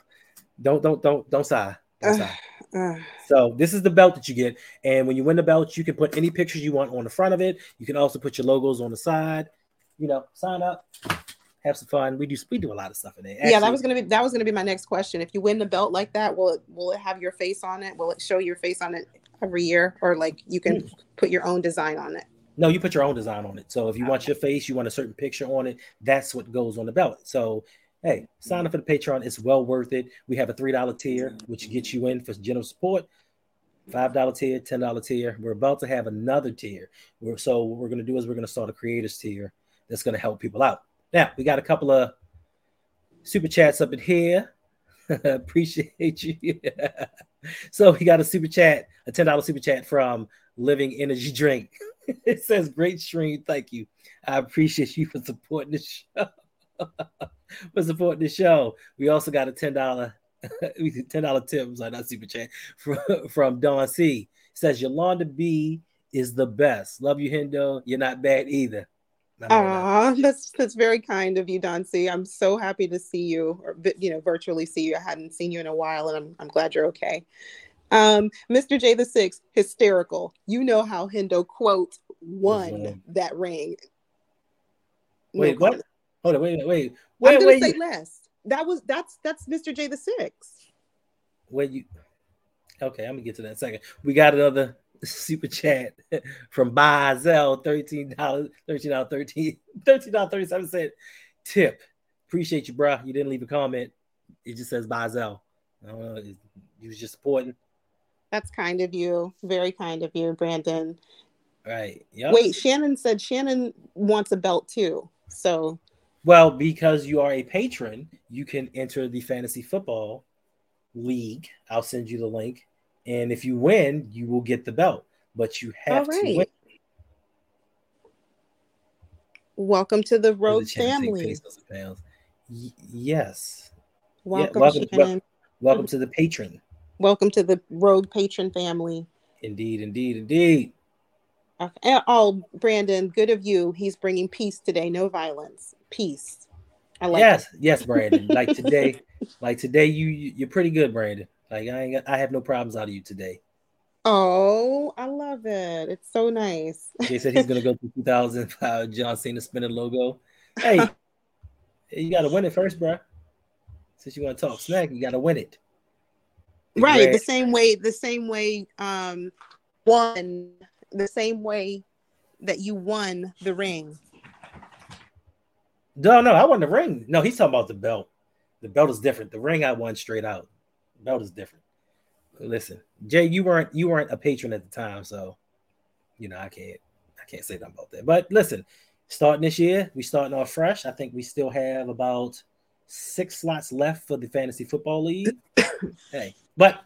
Don't, don't, don't, don't sigh. Don't sigh. Ugh. So this is the belt that you get, and when you win the belt, you can put any pictures you want on the front of it. You can also put your logos on the side. You know, sign up, have some fun. We do we do a lot of stuff in there. yeah, that was gonna be that was gonna be my next question. If you win the belt like that, will it will it have your face on it? Will it show your face on it every year, or like you can Mm. put your own design on it? No, you put your own design on it. So if you want your face, you want a certain picture on it, that's what goes on the belt. So hey, sign up for the Patreon. It's well worth it. We have a three dollar tier, which gets you in for general support. Five dollar tier, ten dollar tier. We're about to have another tier. We're, so what we're going to do is we're going to start a creators tier that's going to help people out. Now we got a couple of super chats up in here. Appreciate you. so we got a super chat, a ten dollar super chat from Living Energy Drink. it says great stream. Thank you. I appreciate you for supporting the show. for supporting the show. We also got a ten dollar ten dollar tip. I'm sorry, not super chat from from Don C. Says Yolanda B is the best. Love you, Hendo. You're not bad either. Ah, that's that's very kind of you, Don C. I'm so happy to see you, or you know, virtually see you. I hadn't seen you in a while, and I'm I'm glad you're okay. Um, Mr. J the Six, hysterical. You know how Hendo quote won that ring. No Wait, what? Hold on, wait, wait, wait. I'm gonna wait, say less. That was that's that's Mr. J the six. wait, you. Okay, I'm gonna get to that in a second. We got another super chat from Bizel, thirteen dollars, thirteen dollars, thirteen, thirteen dollars, thirty-seven cent tip. Appreciate you, bro. You didn't leave a comment. It just says Bizel. I don't know. You was just supporting. That's kind of you. Very kind of you, Brandon. Right. Yep. Wait, Shannon said Shannon wants a belt too. So Well, because you are a patron, you can enter the fantasy football league. I'll send you the link. And if you win, you will get the belt. But you have All to right. win. welcome to the Rogue the Road chance to take family. Y- yes. Welcome, welcome- Shannon. Welcome to the patron. Welcome to the Rogue Patron family. Indeed, indeed, indeed. Okay. Oh, Brandon, good of you. He's bringing peace today. No violence. Peace. I like yes, yes, Brandon. like today, like today, you you- you're pretty good, Brandon. Like I ain't I have no problems out of you today. Oh, I love it. It's so nice. They said he's gonna go to 2005 John Cena spinning logo. Hey, you gotta win it first, bro. Since you want to talk smack, you gotta win it. The right. grand- The same way, the same way, um, won the same way that you won the ring. No, no, I won the ring. No, he's talking about the belt. The belt is different. The ring I won straight out. The belt is different. Listen, Jay, you weren't you weren't a patron at the time, so you know I can't I can't say nothing about that. But listen, starting this year, we starting off fresh. I think we still have about six slots left for the fantasy football league. hey, but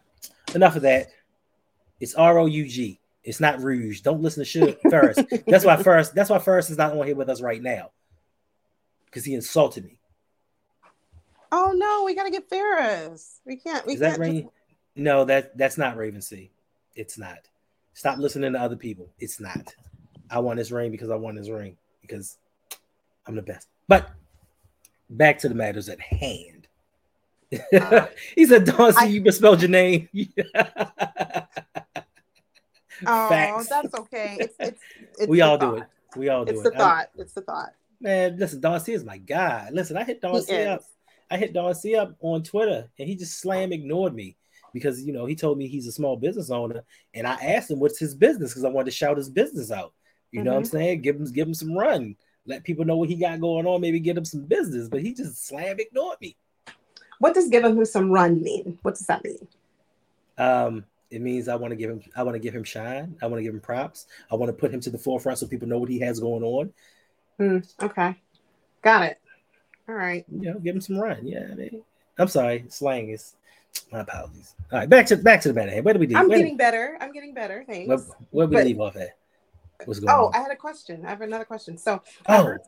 enough of that. It's R O U G. It's not Rouge. Don't listen to shit Ferris. that's why Ferris. That's why Ferris is not on here with us right now because he insulted me. Oh no, we gotta get Ferris. We can't. We Is that can't. Raven? No, that that's not Raven C. It's not. Stop listening to other people. It's not. I want this ring because I want this ring because I'm the best. But back to the matters at hand. Uh, he said, "Don, I- see you misspelled your name." oh, Facts. that's okay. It's it's. it's we all do it. We all do It's it. It's the thought. It's the thought. Man, listen, Don C is my guy. Listen, I hit Don C up. I hit Don C up on Twitter, and he just slam ignored me because you know he told me he's a small business owner, and I asked him what's his business because I wanted to shout his business out. You know what I'm Mm-hmm. saying? Give him give him some run. Let people know what he got going on. Maybe get him some business, but he just slam ignored me. What does giving him some run mean? What does that mean? Um, it means I want to give him I want to give him shine. I want to give him props. I want to put him to the forefront so people know what he has going on. Hmm, okay, got it. All right. you know, give him some run. Yeah, I mean, I'm sorry, slang is my apologies. All right, back to back to the matter. Where do we do? I'm Where, getting better. I'm getting better. Thanks. where, where we leave off at? What's going Oh, on? I had a question. I have another question. So, I oh, heard-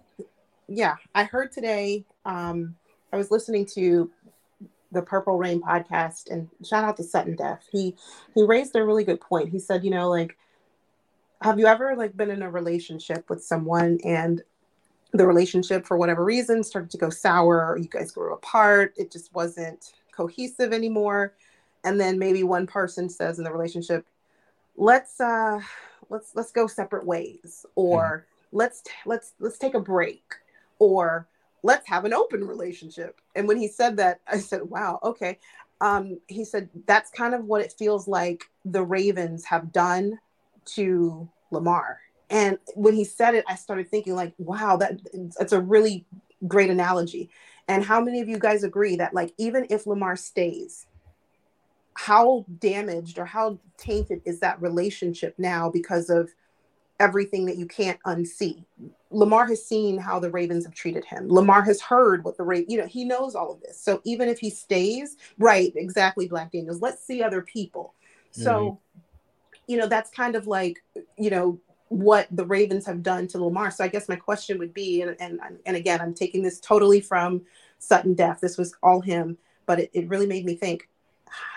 yeah, I heard today. Um, I was listening to the Purple Rain podcast, and shout out to Sutton Deaf. He he raised a really good point. He said, you know, like, have you ever like been in a relationship with someone and the relationship for whatever reason started to go sour? You guys grew apart. It just wasn't cohesive anymore. And then maybe one person says in the relationship, let's uh let's let's go separate ways or let's t- let's let's take a break or let's have an open relationship and when he said that i said wow okay um he said that's kind of what it feels like the ravens have done to lamar and when he said it i started thinking like wow that that's a really great analogy and how many of you guys agree that like even if lamar stays how damaged or how tainted is that relationship now because of everything that you can't unsee. Lamar has seen how the Ravens have treated him. Lamar has heard what the Raven, you know, he knows all of this. So even if he stays, right, exactly, Black Daniels, let's see other people. So, mm-hmm. you know, that's kind of like, you know, what the Ravens have done to Lamar. So I guess my question would be, and and, and again, I'm taking this totally from Sutton Deaf. This was all him, but it, it really made me think,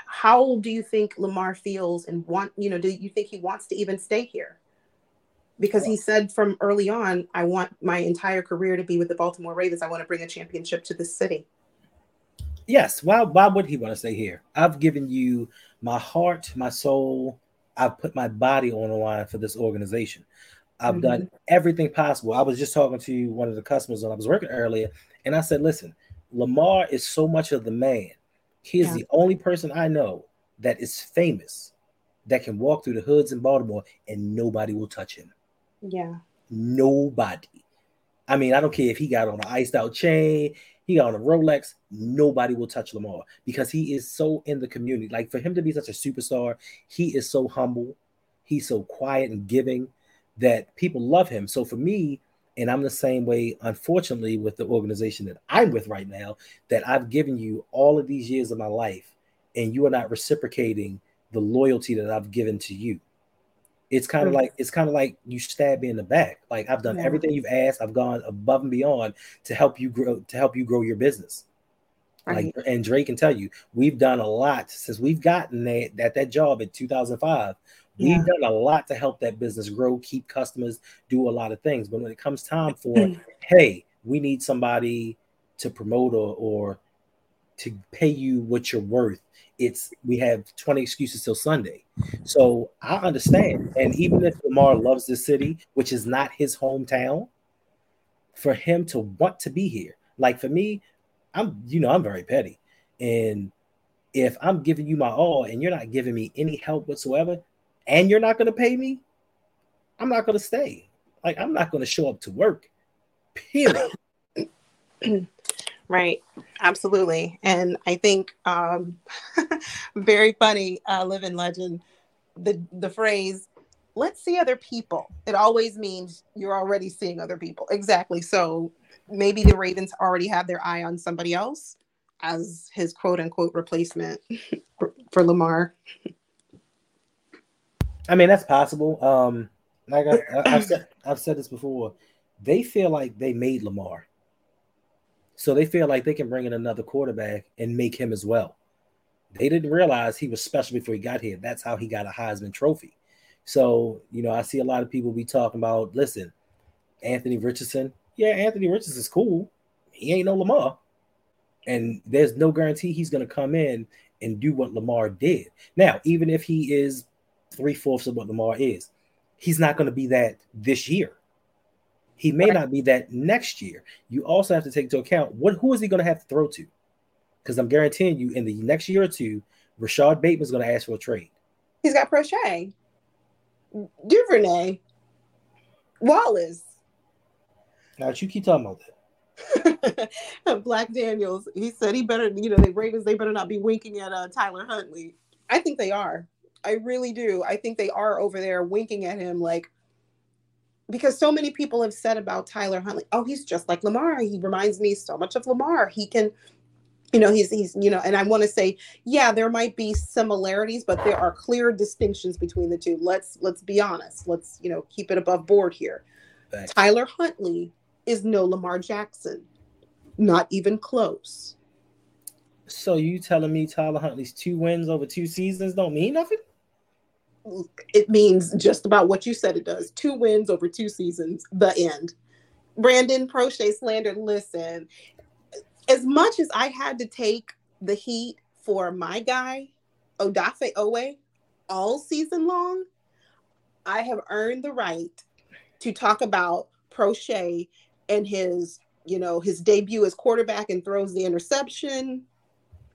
how do you think Lamar feels and want, you know, do you think he wants to even stay here? Because he said from early on, I want my entire career to be with the Baltimore Ravens. I want to bring a championship to this city. yes. Why why would he want to stay here? I've given you my heart, my soul. I've put my body on the line for this organization. I've mm-hmm. done everything possible. I was just talking to one of the customers when I was working earlier, and I said, "Listen, Lamar is so much of the man. He is yeah. the only person I know that is famous that can walk through the hoods in Baltimore and nobody will touch him. Yeah. Nobody. I mean, I don't care if he got on an iced out chain, he got on a Rolex, nobody will touch Lamar because he is so in the community. Like for him to be such a superstar, he is so humble, he's so quiet and giving that people love him. So for me, and I'm the same way, unfortunately, with the organization that I'm with right now, that I've given you all of these years of my life, and you are not reciprocating the loyalty that I've given to you. It's kind of mm-hmm. like it's kind of like you stab me in the back. Like I've done yeah. everything you've asked. I've gone above and beyond to help you grow to help you grow your business. Right. Like and Drake can tell you, we've done a lot since we've gotten that that, that job in 2005. We've done a lot to help that business grow, keep customers, do a lot of things. But when it comes time for, hey, we need somebody to promote or, or to pay you what you're worth, it's we have 20 excuses till Sunday. So I understand. And even if Lamar loves this city, which is not his hometown, for him to want to be here, like for me, I'm you know, I'm very petty. And if I'm giving you my all and you're not giving me any help whatsoever, and you're not going to pay me, I'm not going to stay. Like I'm not going to show up to work. Period. right. Absolutely. And I think um very funny uh living legend the the phrase let's see other people. It always means you're already seeing other people. Exactly. So maybe the Ravens already have their eye on somebody else as his quote unquote replacement for Lamar. I mean, that's possible. Um, like I, have said, I've said this before. They feel like they made Lamar, so they feel like they can bring in another quarterback and make him as well. They didn't realize he was special before he got here. That's how he got a Heisman Trophy. So you know, I see a lot of people be talking about. Listen, Anthony Richardson. Yeah, Anthony Richardson is cool. He ain't no Lamar, and there's no guarantee he's going to come in and do what Lamar did. Now, even if he is three fourths of what Lamar is. He's not going to be that this year. He may right. not be that next year. You also have to take into account what who is he going to have to throw to? Because I'm guaranteeing you, in the next year or two, Rashod Bateman's going to ask for a trade. He's got Proche, Duvernay, Wallace. Now you keep talking about that. Black Daniels. He said he better, you know, the Ravens, they better not be winking at uh, Tyler Huntley. I think they are. I really do. I think they are over there winking at him like because so many people have said about Tyler Huntley, oh, he's just like Lamar. He reminds me so much of Lamar. He can, you know, he's he's you know, and I want to say, yeah, there might be similarities, but there are clear distinctions between the two. Let's let's be honest. Let's you know keep it above board here. Thanks. Tyler Huntley is no Lamar Jackson, not even close. So you telling me Tyler Huntley's two wins over two seasons don't mean nothing? It means just about what you said it does. Two wins over two seasons, the end. Brandon Proche slander, listen, as much as I had to take the heat for my guy, Odafe Oweh, all season long, I have earned the right to talk about Proche and his, you know, his debut as quarterback and throws the interception.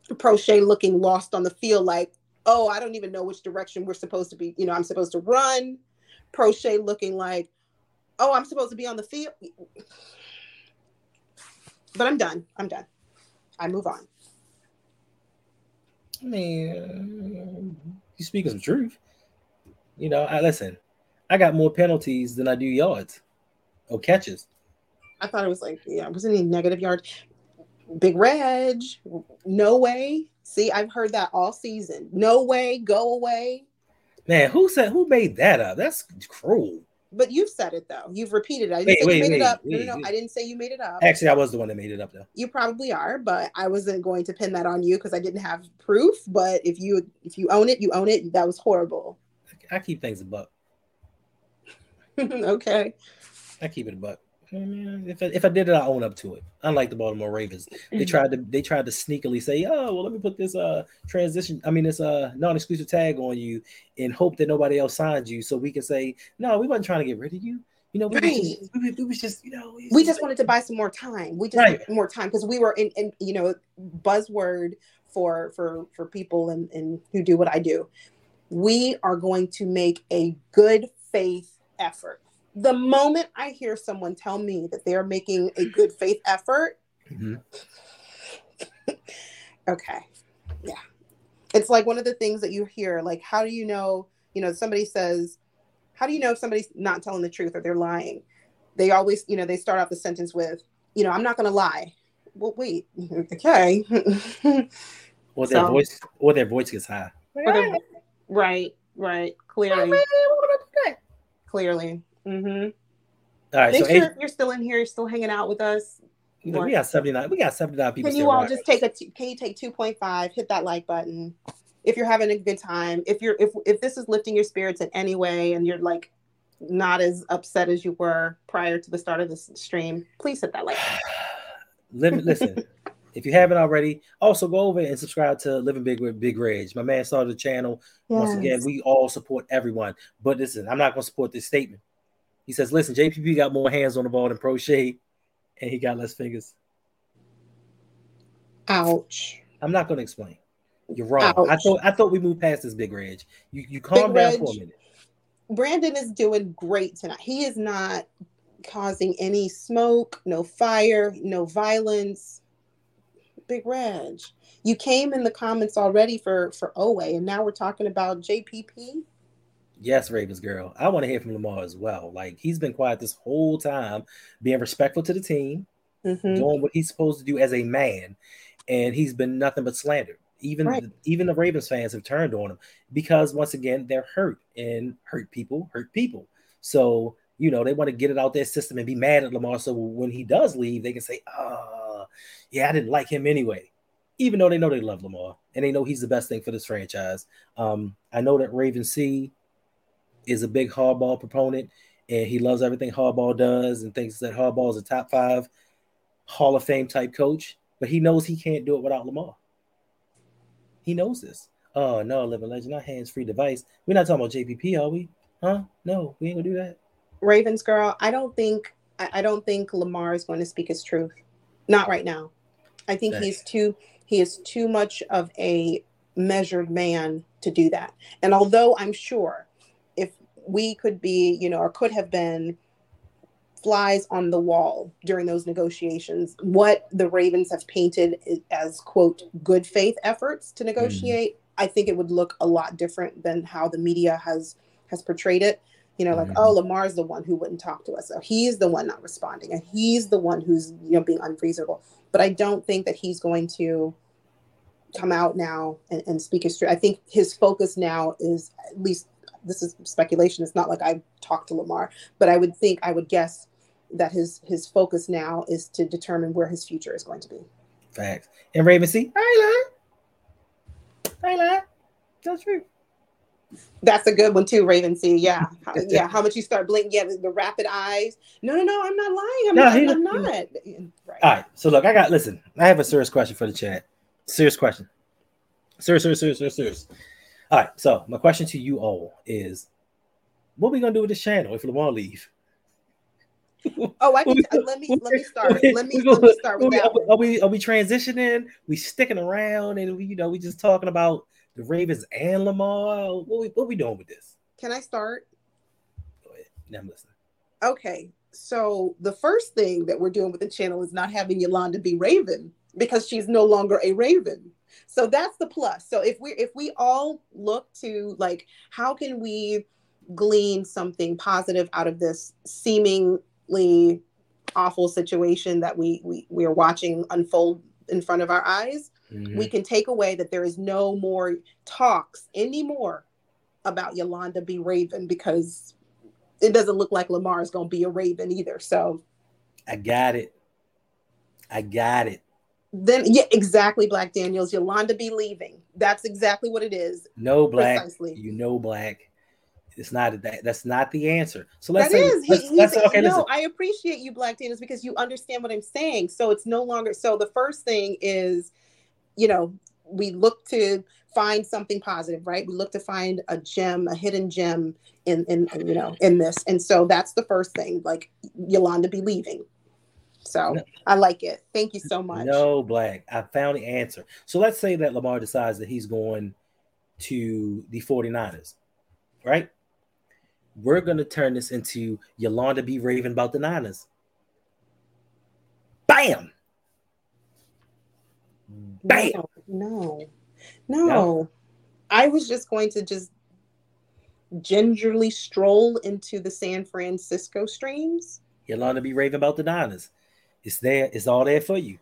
Proche looking lost on the field like, oh, I don't even know which direction we're supposed to be, you know, I'm supposed to run. Proche looking like, oh, I'm supposed to be on the field. But I'm done. I'm done. I move on. I mean, you speaking some truth. You know, I listen. I got more penalties than I do yards or catches. I thought it was like, yeah, wasn't any negative yards. Big Reg, no way. See, I've heard that all season. No way, go away. Man, who said who made that up? That's cruel. But you've said it though. You've repeated it. I didn't wait, say wait, you made wait, it up. no, no, no. I didn't say you made it up. Actually, I was the one that made it up though. You probably are, but I wasn't going to pin that on you because I didn't have proof. But if you if you own it, you own it. That was horrible. I keep things a buck. okay. I keep it a buck. If I, if I did it, I own up to it. Unlike the Baltimore Ravens, they mm-hmm. tried to they tried to sneakily say, "Oh, well, let me put this uh transition, I mean this uh non-exclusive tag on you, and hope that nobody else signs you, so we can say, no, we wasn't trying to get rid of you. You know, we, Right. was just, we, we was just, you know, we just wanted to buy some more time. We just Right. more time because we were in, in you know buzzword for for for people and and who do what I do. We are going to make a good faith effort. The moment I hear someone tell me that they're making a good faith effort, Mhm. okay, yeah, it's like one of the things that you hear. Like, how do you know? You know, somebody says, "How do you know if somebody's not telling the truth or they're lying?" They always, you know, they start off the sentence with, "You know, I'm not going to lie." Well, wait, okay, or their So- voice, or their voice gets high. right, right, clearly, clearly. Mm-hmm. All right, Make so sure you're still in here, you're still hanging out with us. we got seventy nine. We got seventy nine people. Can you all just take a? T- can you take two point five? Hit that like button. If you're having a good time, if you're if if this is lifting your spirits in any way, and you're like not as upset as you were prior to the start of this stream, please hit that like. Listen, if you haven't already, also go over and subscribe to Living Big with Big Reg. My man started the channel. Once again, we all support everyone. But listen, I'm not going to support this statement. He says, listen, JPP got more hands on the ball than Proche, and he got less fingers. Ouch. I'm not going to explain. You're wrong. I thought I thought we moved past this Big Reg. You you calm down Reg. for a minute. Brandon is doing great tonight. He is not causing any smoke, no fire, no violence. Big Reg, you came in the comments already for for Owe, and now we're talking about JPP. Yes, Ravens girl. I want to hear from Lamar as well. Like he's been quiet this whole time, being respectful to the team, Mhm. doing what he's supposed to do as a man, and he's been nothing but slandered. Even Right. even the Ravens fans have turned on him because once again they're hurt and hurt people hurt people. So you know they want to get it out their system and be mad at Lamar. So when he does leave, they can say, "Ah, yeah, I didn't like him anyway." Even though they know they love Lamar and they know he's the best thing for this franchise. Um, I know that Raven C is a big Harbaugh proponent and he loves everything Harbaugh does and thinks that Harbaugh is a top five Hall of Fame type coach, but he knows he can't do it without Lamar. He knows this. Oh no, living legend, not hands free device. We're not talking about JPP, are we? Huh? No, we ain't gonna do that. Ravens girl, I don't think I, I don't think Lamar is going to speak his truth. Not right now. I think Thanks. he's too he is too much of a measured man to do that. And although I'm sure we could be, you know, or could have been flies on the wall during those negotiations, what the Ravens have painted as quote good faith efforts to negotiate, I think it would look a lot different than how the media has has portrayed it. You know, like, Mhm. oh, Lamar's the one who wouldn't talk to us. So he's the one not responding, and he's the one who's you know being unreasonable. But I don't think that he's going to come out now and, and speak his truth. I think his focus now is at least this is speculation. It's not like I talked to Lamar, but I would think I would guess that his his focus now is to determine where his future is going to be. Facts. And Raven C, I ain't lying. I ain't. That's true. That's a good one too, Raven C. Yeah, How- yeah. How much you start blinking? Yeah, the, the rapid eyes. No, no, no. I'm not lying. I'm No, not. he- I'm not. Right. All right. So look, I got listen. I have a serious question for the chat. Serious question. Serious, serious, serious, serious, serious. All right. So my question to you all is, what are we gonna do with this channel if Lamar leave? Oh, I can. Let me let me start. Let me let me start with are we- Are we are we transitioning? We sticking around and we you know we just talking about the Ravens and Lamar. What we what we doing with this? Can I start? Go ahead. Now I'm listening. Okay. So the first thing that we're doing with the channel is not having Yolanda be Raven because she's no longer a Raven. So that's the plus. So if we if we all look to like how can we glean something positive out of this seemingly awful situation that we we we are watching unfold in front of our eyes, Mhm. we can take away that there is no more talks anymore about Yolanda be Raven because it doesn't look like Lamar is going to be a Raven either. So I got it. I got it. Then, yeah, exactly, Black Daniels, Yolanda be leaving. That's exactly what it is. No black. Precisely. You know black. It's not that. That's not the answer. So let's That say, is. Let's, he's, let's say, okay, no, listen. I appreciate you, Black Daniels, because you understand what I'm saying. So it's no longer. So the first thing is, you know, we look to find something positive, right? We look to find a gem, a hidden gem in, in you know, in this. And so that's the first thing, like Yolanda be leaving. So no. I like it. Thank you so much. No, Black. I found the answer. So let's say that Lamar decides that he's going to the 49ers, right? We're going to turn this into Yolanda be raving about the Niners. Bam! Bam! No, no, no. I was just going to just gingerly stroll into the San Francisco streams. Yolanda be raving about the Niners. It's there. It's all there for you.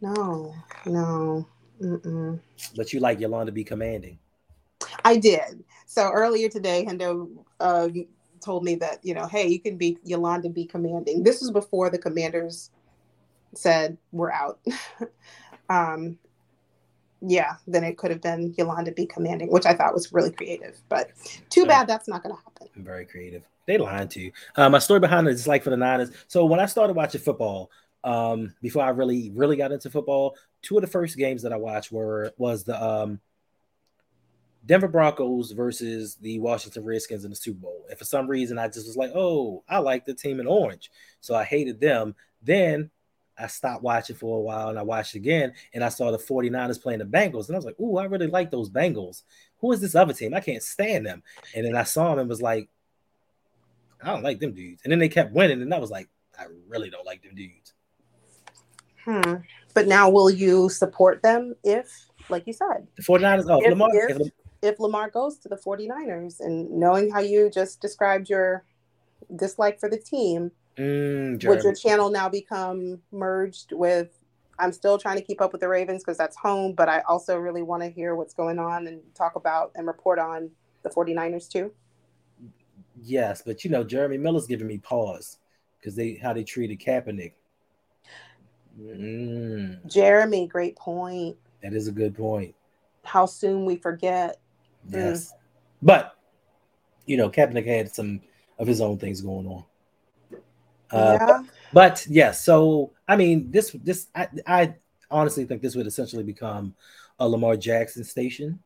No, no. Mm-mm. But you like Yolanda be commanding. I did. So earlier today, Hendo uh, told me that you know, hey, you can be Yolanda be commanding. This was before the commanders said we're out. um, yeah, then it could have been Yolanda be commanding, which I thought was really creative. But too bad that's not going to happen. Very creative. They lying to you. Uh, my story behind it is like for the Niners. So when I started watching football, um, before I really really got into football, two of the first games that I watched were was the um, Denver Broncos versus the Washington Redskins in the Super Bowl. And for some reason, I just was like, oh, I like the team in orange. So I hated them. Then I stopped watching for a while and I watched again and I saw the 49ers playing the Bengals. And I was like, oh, I really like those Bengals. Who is this other team? I can't stand them. And then I saw them and was like, I don't like them dudes. And then they kept winning, and I was like, I really don't like them dudes. Hmm. But now, will you support them if, like you said, the 49ers? Oh, if, Lamar, if, if, if Lamar goes to the 49ers and knowing how you just described your dislike for the team, mm, would your channel now become merged with? I'm still trying to keep up with the Ravens because that's home, but I also really want to hear what's going on and talk about and report on the 49ers too. Yes, but you know, Jeremy Miller's giving me pause because they how they treated Kaepernick. Mm. Jeremy, great point. That is a good point. How soon we forget. Yes, mm. but you know, Kaepernick had some of his own things going on. Uh, yeah. But, but yes, yeah, so I mean, this this I, I honestly think this would essentially become a Lamar Jackson station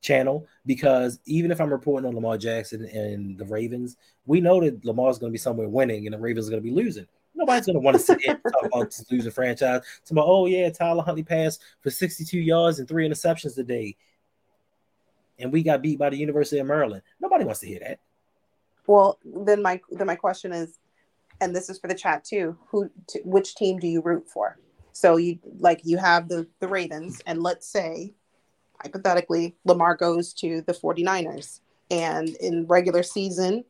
channel because even if I'm reporting on Lamar Jackson and the Ravens, we know that Lamar's going to be somewhere winning and the Ravens are going to be losing. Nobody's going to want to sit here and talk about this losing franchise. About, oh yeah, Tyler Huntley passed for 62 yards and three interceptions today, and we got beat by the University of Maryland. Nobody wants to hear that. Well, then my then my question is, and this is for the chat too. Who, which team do you root for? So you like you have the the Ravens, and let's say hypothetically, Lamar goes to the 49ers. And in regular season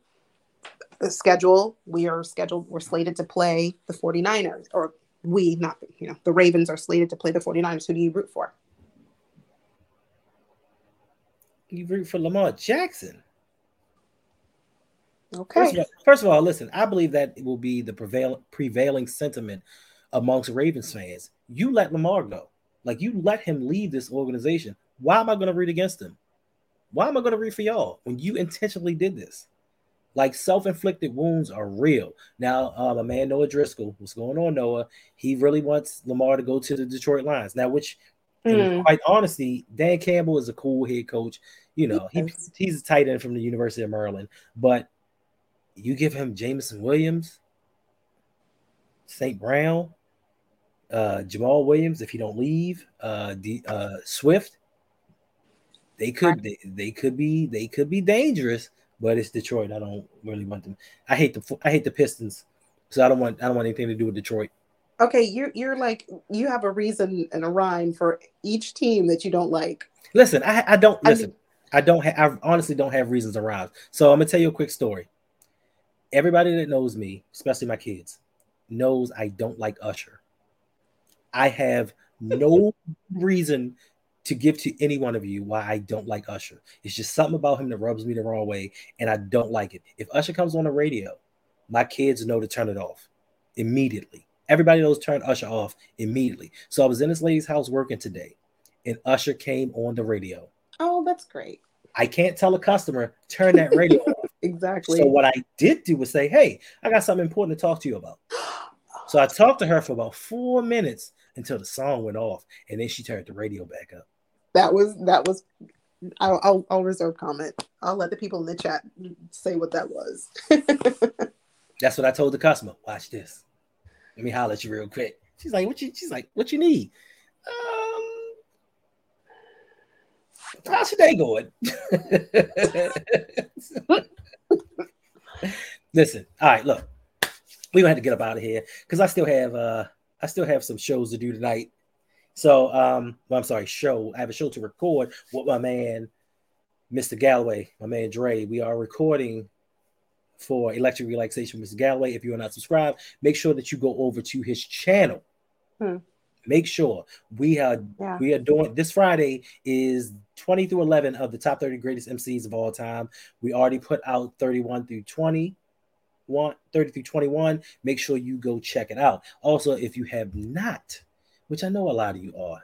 the schedule, we are scheduled, we're slated to play the 49ers, or we, not, you know, the Ravens are slated to play the 49ers. Who do you root for? You root for Lamar Jackson. Okay. First of, all, first of all, listen, I believe that it will be the prevail, prevailing sentiment amongst Ravens fans. You let Lamar go. Like you let him leave this organization. Why am I going to read against him? Why am I going to read for y'all when you intentionally did this? Like self-inflicted wounds are real. Now, um, a man Noah Driscoll, what's going on, Noah? He really wants Lamar to go to the Detroit Lions. Now, which, mm. quite honestly, Dan Campbell is a cool head coach. You know, he, he's a tight end from the University of Maryland, but you give him Jameson Williams, St. Brown, uh, Jamaal Williams, if he don't leave, uh, D, uh, Swift, they could they, they could be they could be dangerous, but it's Detroit. I don't really want them. I hate the I hate the Pistons, so I don't want I don't want anything to do with Detroit. Okay, you're you're like you have a reason and a rhyme for each team that you don't like. Listen, I I don't listen. I, mean, I don't have I honestly don't have reasons and rhymes. So I'm gonna tell you a quick story. Everybody that knows me, especially my kids, knows I don't like Usher. I have no reason to give to any one of you why I don't like Usher. It's just something about him that rubs me the wrong way, and I don't like it. If Usher comes on the radio, my kids know to turn it off immediately. Everybody knows turn Usher off immediately. So I was in this lady's house working today, and Usher came on the radio. Oh, that's great. I can't tell a customer turn that radio off. Exactly. So what I did do was say, "Hey, I got something important to talk to you about." So I talked to her for about four minutes until the song went off, and then she turned the radio back up. that was that was. I'll, I'll I'll reserve comment. I'll let the people in the chat say what that was. That's what I told the customer. Watch this. Let me holler at you real quick. She's like, "What you?" She's like, "What you need?" Um, how's your day going? Listen, all right, look, we gonna have to get up out of here because I still have uh I still have some shows to do tonight. So um, well, I'm sorry, show. I have a show to record with my man, Mr. Galloway, my man Dre. We are recording for Electric Relaxation, Mr. Galloway. If you are not subscribed, make sure that you go over to his channel. Hmm. Make sure we are Yeah. we are doing this Friday is 20 through 11 of the top 30 greatest MCs of all time. We already put out 31 through 20. 30 through 21 make sure you go check it out. Also if you have not which i know a lot of you are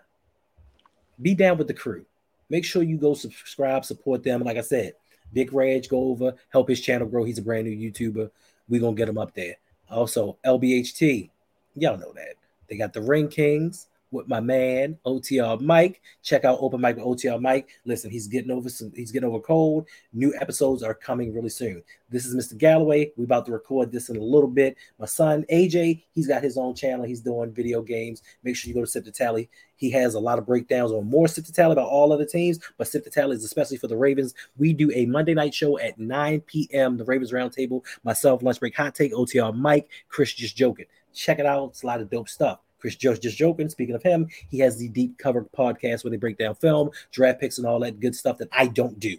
be down with the crew. Make sure you go subscribe support them. Like i said big rage go over help his channel grow. He's a brand new youtuber. We're gonna get him up there. Also lbht y'all know that. They got the ring kings with my man OTR Mike. Check out Open Mike with OTR Mike. Listen, he's getting over some, he's getting over cold. New episodes are coming really soon. This is Mr. Galloway. We're about to record this in a little bit. My son AJ, he's got his own channel. He's doing video games. Make sure you go to Sip the Tally. He has a lot of breakdowns on more Sip the Tally about all other teams, but Sip the Tally is especially for the Ravens. We do a Monday night show at 9 p.m. The Ravens Roundtable. Myself, Lunch Break Hot Take, OTR Mike, Chris just joking. Check it out. It's a lot of dope stuff. Chris Just just joking. Speaking of him, he has the deep cover podcast where they break down film, draft picks, and all that good stuff that I don't do.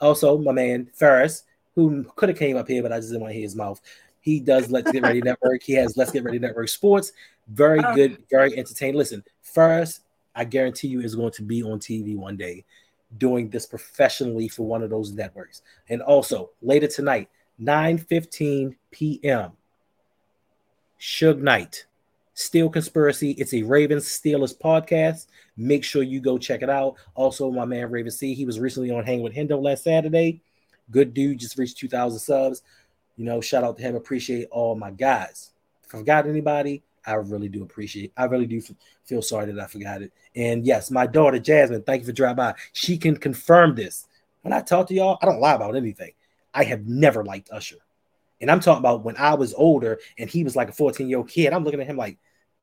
Also, my man Ferris, who could have came up here, but I just didn't want to hear his mouth. He does Let's Get Ready Network. He has Let's Get Ready Network Sports. Very oh. good, very entertaining. Listen, Ferris, I guarantee you is going to be on TV one day doing this professionally for one of those networks. And also later tonight, 9 15 p.m. Suge Knight. Steel Conspiracy. It's a Ravens Steelers podcast. Make sure you go check it out. Also, my man Raven C. He was recently on Hang with Hendo last Saturday. Good dude, just reached 2,000 subs. You know, shout out to him. Appreciate all my guys. If I forgot anybody, I really do appreciate. I really do feel sorry that I forgot it. And yes, my daughter Jasmine, thank you for dropping by. She can confirm this. When I talk to y'all, I don't lie about anything. I have never liked Usher. And I'm talking about when I was older and he was like a 14 year old kid. I'm looking at him like,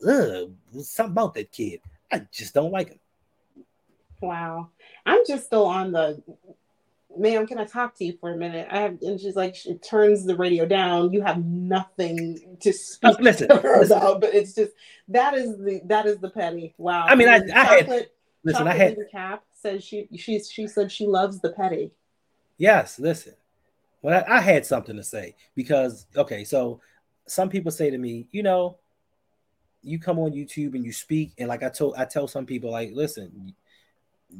ugh, something about that kid. I just don't like him. Wow. I'm just still on the ma'am, can I talk to you for a minute? I have and she's like she turns the radio down. You have nothing to speak Listen, to her listen. about, but it's just that is the that is the petty. Wow. I mean, I- I had- Listen, I had cap says she she she said she loves the petty. Yes, listen. Well, I, I had something to say because okay, so some people say to me, you know, you come on YouTube and you speak, and like I told, I tell some people, like, listen,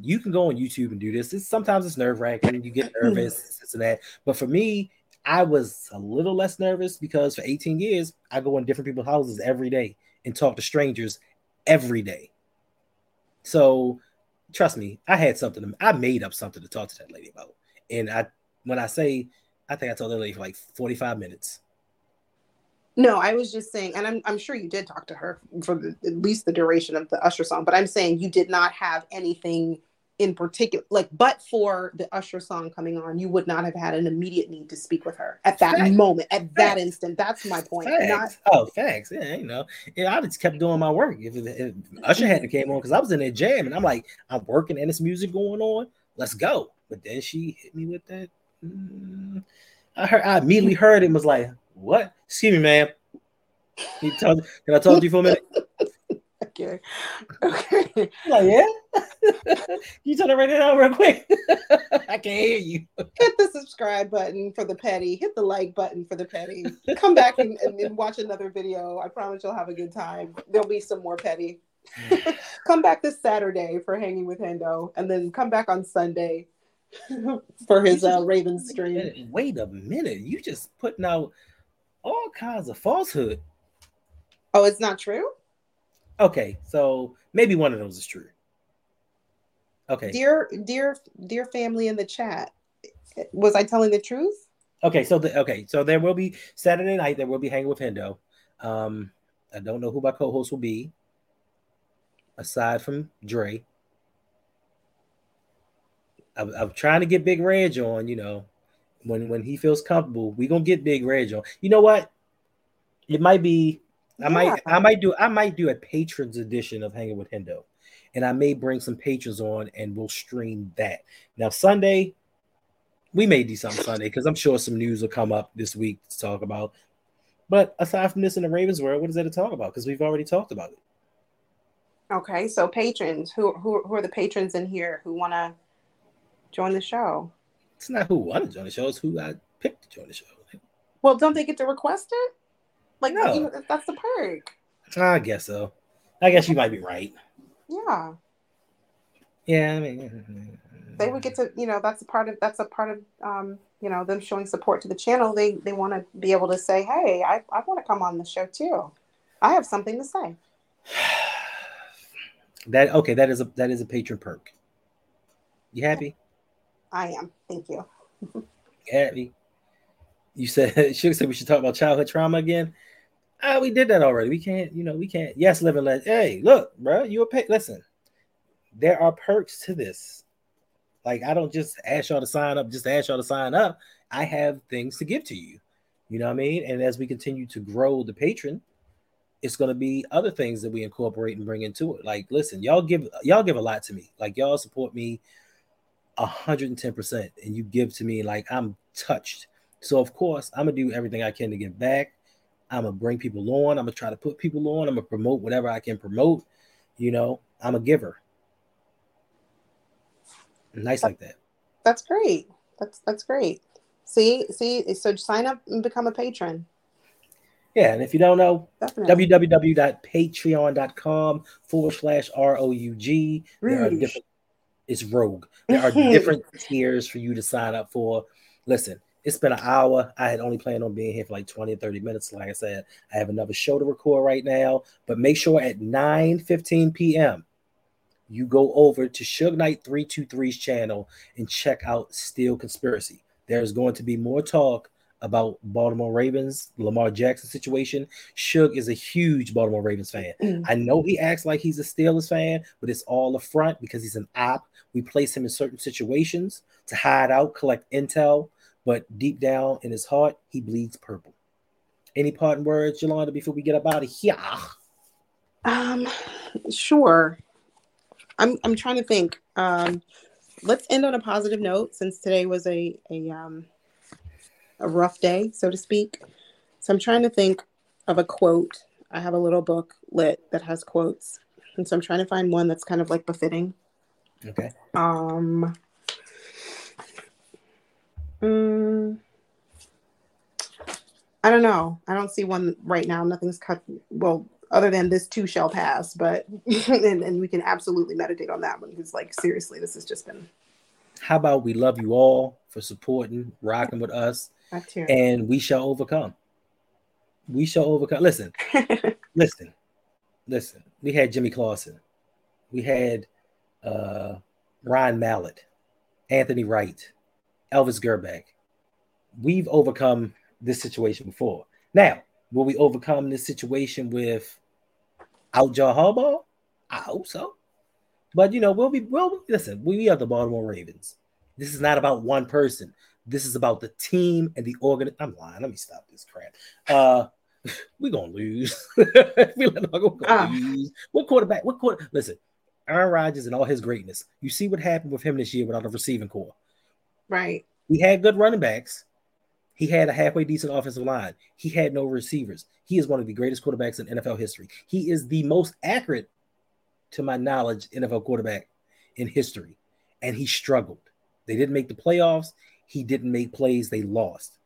you can go on YouTube and do this. It's sometimes it's nerve wracking, you get nervous, this and that. But for me, I was a little less nervous because for 18 years, I go in different people's houses every day and talk to strangers every day. So trust me, I had something. To, I made up something to talk to that lady about, and I when I say, I think I told that lady for like 45 minutes. No, I was just saying, and I'm I'm sure you did talk to her for the, at least the duration of the Usher song, but I'm saying you did not have anything in particular, like, but for the Usher song coming on, you would not have had an immediate need to speak with her at that Facts. moment, at that instant. That's my point. Not oh, thanks. Yeah, you know, yeah, I just kept doing my work. If, if Usher hadn't came on, because I was in there jam, and I'm like, I'm working and this music going on. Let's go. But then she hit me with that. mm, I heard. I immediately heard it and was like, "What? Excuse me, ma'am. Can, can I talk to you for a minute?" okay. Okay. Like, yeah. you turn it right now, real quick. I can't hear you. Hit the subscribe button for the petty. Hit the like button for the petty. Come back and, and, and watch another video. I promise you'll have a good time. There'll be some more petty. come back this Saturday for hanging with Hendo, and then come back on Sunday for his uh, Ravens stream. Wait a minute. You just putting out all kinds of falsehood. Oh, it's not true, Okay, so maybe one of those is true. Okay. dear, dear, dear family in the chat. Was I telling the truth? Okay, so the, okay, so there will be Saturday night. There will be hanging with Hendo. Um, I don't know who my co-host will be, aside from Dre. I'm, I'm trying to get Big Reg on. You know, when when he feels comfortable, we gonna get Big Reg on. You know what? It might be. I Yeah. might. I might do. I might do a patrons edition of Hanging with Hendo, and I may bring some patrons on, and we'll stream that. Now Sunday, we may do something Sunday because I'm sure some news will come up this week to talk about. But aside from this in the Ravens world, what is there to talk about? Because we've already talked about it. Okay, so patrons, who who who are the patrons in here who want to join the show? It's not who wanted to join the show; it's who I picked to join the show. Well, don't they get to request it? Like No. you know, that's the perk. I guess so. I guess you might be right. Yeah, Yeah, I mean, they would get to. You know, that's a part of that's a part of um, you know them showing support to the channel. They they want to be able to say, hey, I I want to come on the show too. I have something to say. that okay. That is a that is a patron perk. You happy? I am. Thank you. Happy? You said Sugar said we should talk about childhood trauma again. Ah, we did that already. We can't, you know, we can't. Yes, live and let. Hey, look, bro, you a pay. Listen, there are perks to this. Like, I don't just ask y'all to sign up, just ask y'all to sign up. I have things to give to you. You know what I mean? And as we continue to grow the patron, it's going to be other things that we incorporate and bring into it. Like, listen, y'all give y'all give a lot to me. Like, y'all support me 110%, and you give to me like I'm touched. So of course, I'm gonna do everything I can to give back. I'm gonna bring people on. I'm gonna try to put people on. I'm gonna promote whatever I can promote. You know, I'm a giver. Nice like that. That's great. That's that's great. See, see, so sign up and become a patron. Yeah, and if you don't know, Definitely. www.patreon.com forward slash R O U G. There are different. It's Rogue. There are different tiers for you to sign up for. Listen, it's been an hour. I had only planned on being here for like 20 or 30 minutes. Like I said, I have another show to record right now. But make sure at 9 15 p.m. you go over to Suge Knight 323's channel and check out Steel Conspiracy. There's going to be more talk about Baltimore Ravens, Lamar Jackson situation. Suge is a huge Baltimore Ravens fan. Mm. I know he acts like he's a Steelers fan, but it's all a front because he's an op. We place him in certain situations to hide out, collect intel, but deep down in his heart, he bleeds purple. Any parting words, Yolanda, before we get up out of here? Um, sure. I'm I'm trying to think. Um, let's end on a positive note since today was a a um a rough day, so to speak. So I'm trying to think of a quote. I have a little book lit that has quotes, and so I'm trying to find one that's kind of like befitting. Okay. Um. mm, I don't know. I don't see one right now. Nothing's cut. Well, other than this too shall pass, but and, and we can absolutely meditate on that one because, like, seriously, this has just been How about we love you all for supporting, rocking with us. And we shall overcome. We shall overcome. Listen, listen, listen. We had Jimmy Clausen. We had uh, Ryan Mallett, Anthony Wright, Elvis Grbac. We've overcome this situation before. Now, will we overcome this situation with out John Harbaugh? I hope so. But you know, we'll be well. Listen, we are the Baltimore Ravens. This is not about one person. This is about the team and the organ. I'm lying. Let me stop this crap. Uh, we're gonna lose. we let go, we're gonna Ah. lose. What quarterback? What quarter? Listen, Aaron Rodgers and all his greatness. You see what happened with him this year without a receiving corps. right. He had good running backs. He had a halfway decent offensive line. He had no receivers. He is one of the greatest quarterbacks in NFL history. He is the most accurate, to my knowledge, NFL quarterback in history. And he struggled. They didn't make the playoffs. He didn't make plays. They lost.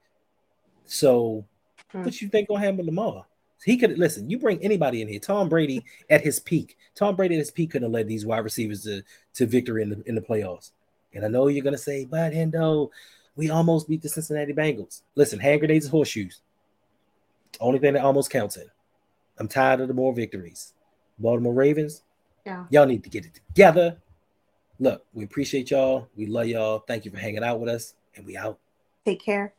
So, Hmm. what you think gonna happen Lamar? He could listen. You bring anybody in here. Tom Brady at his peak. Tom Brady at his peak couldn't have led these wide receivers to, to victory in the in the playoffs. And I know you're gonna say, but Hendo, we almost beat the Cincinnati Bengals. Listen, hand grenades and horseshoes. Only thing that almost counts in. I'm tired of the more victories. Baltimore Ravens, Yeah. y'all need to get it together. Look, we appreciate y'all. We love y'all. Thank you for hanging out with us, and we out. Take care.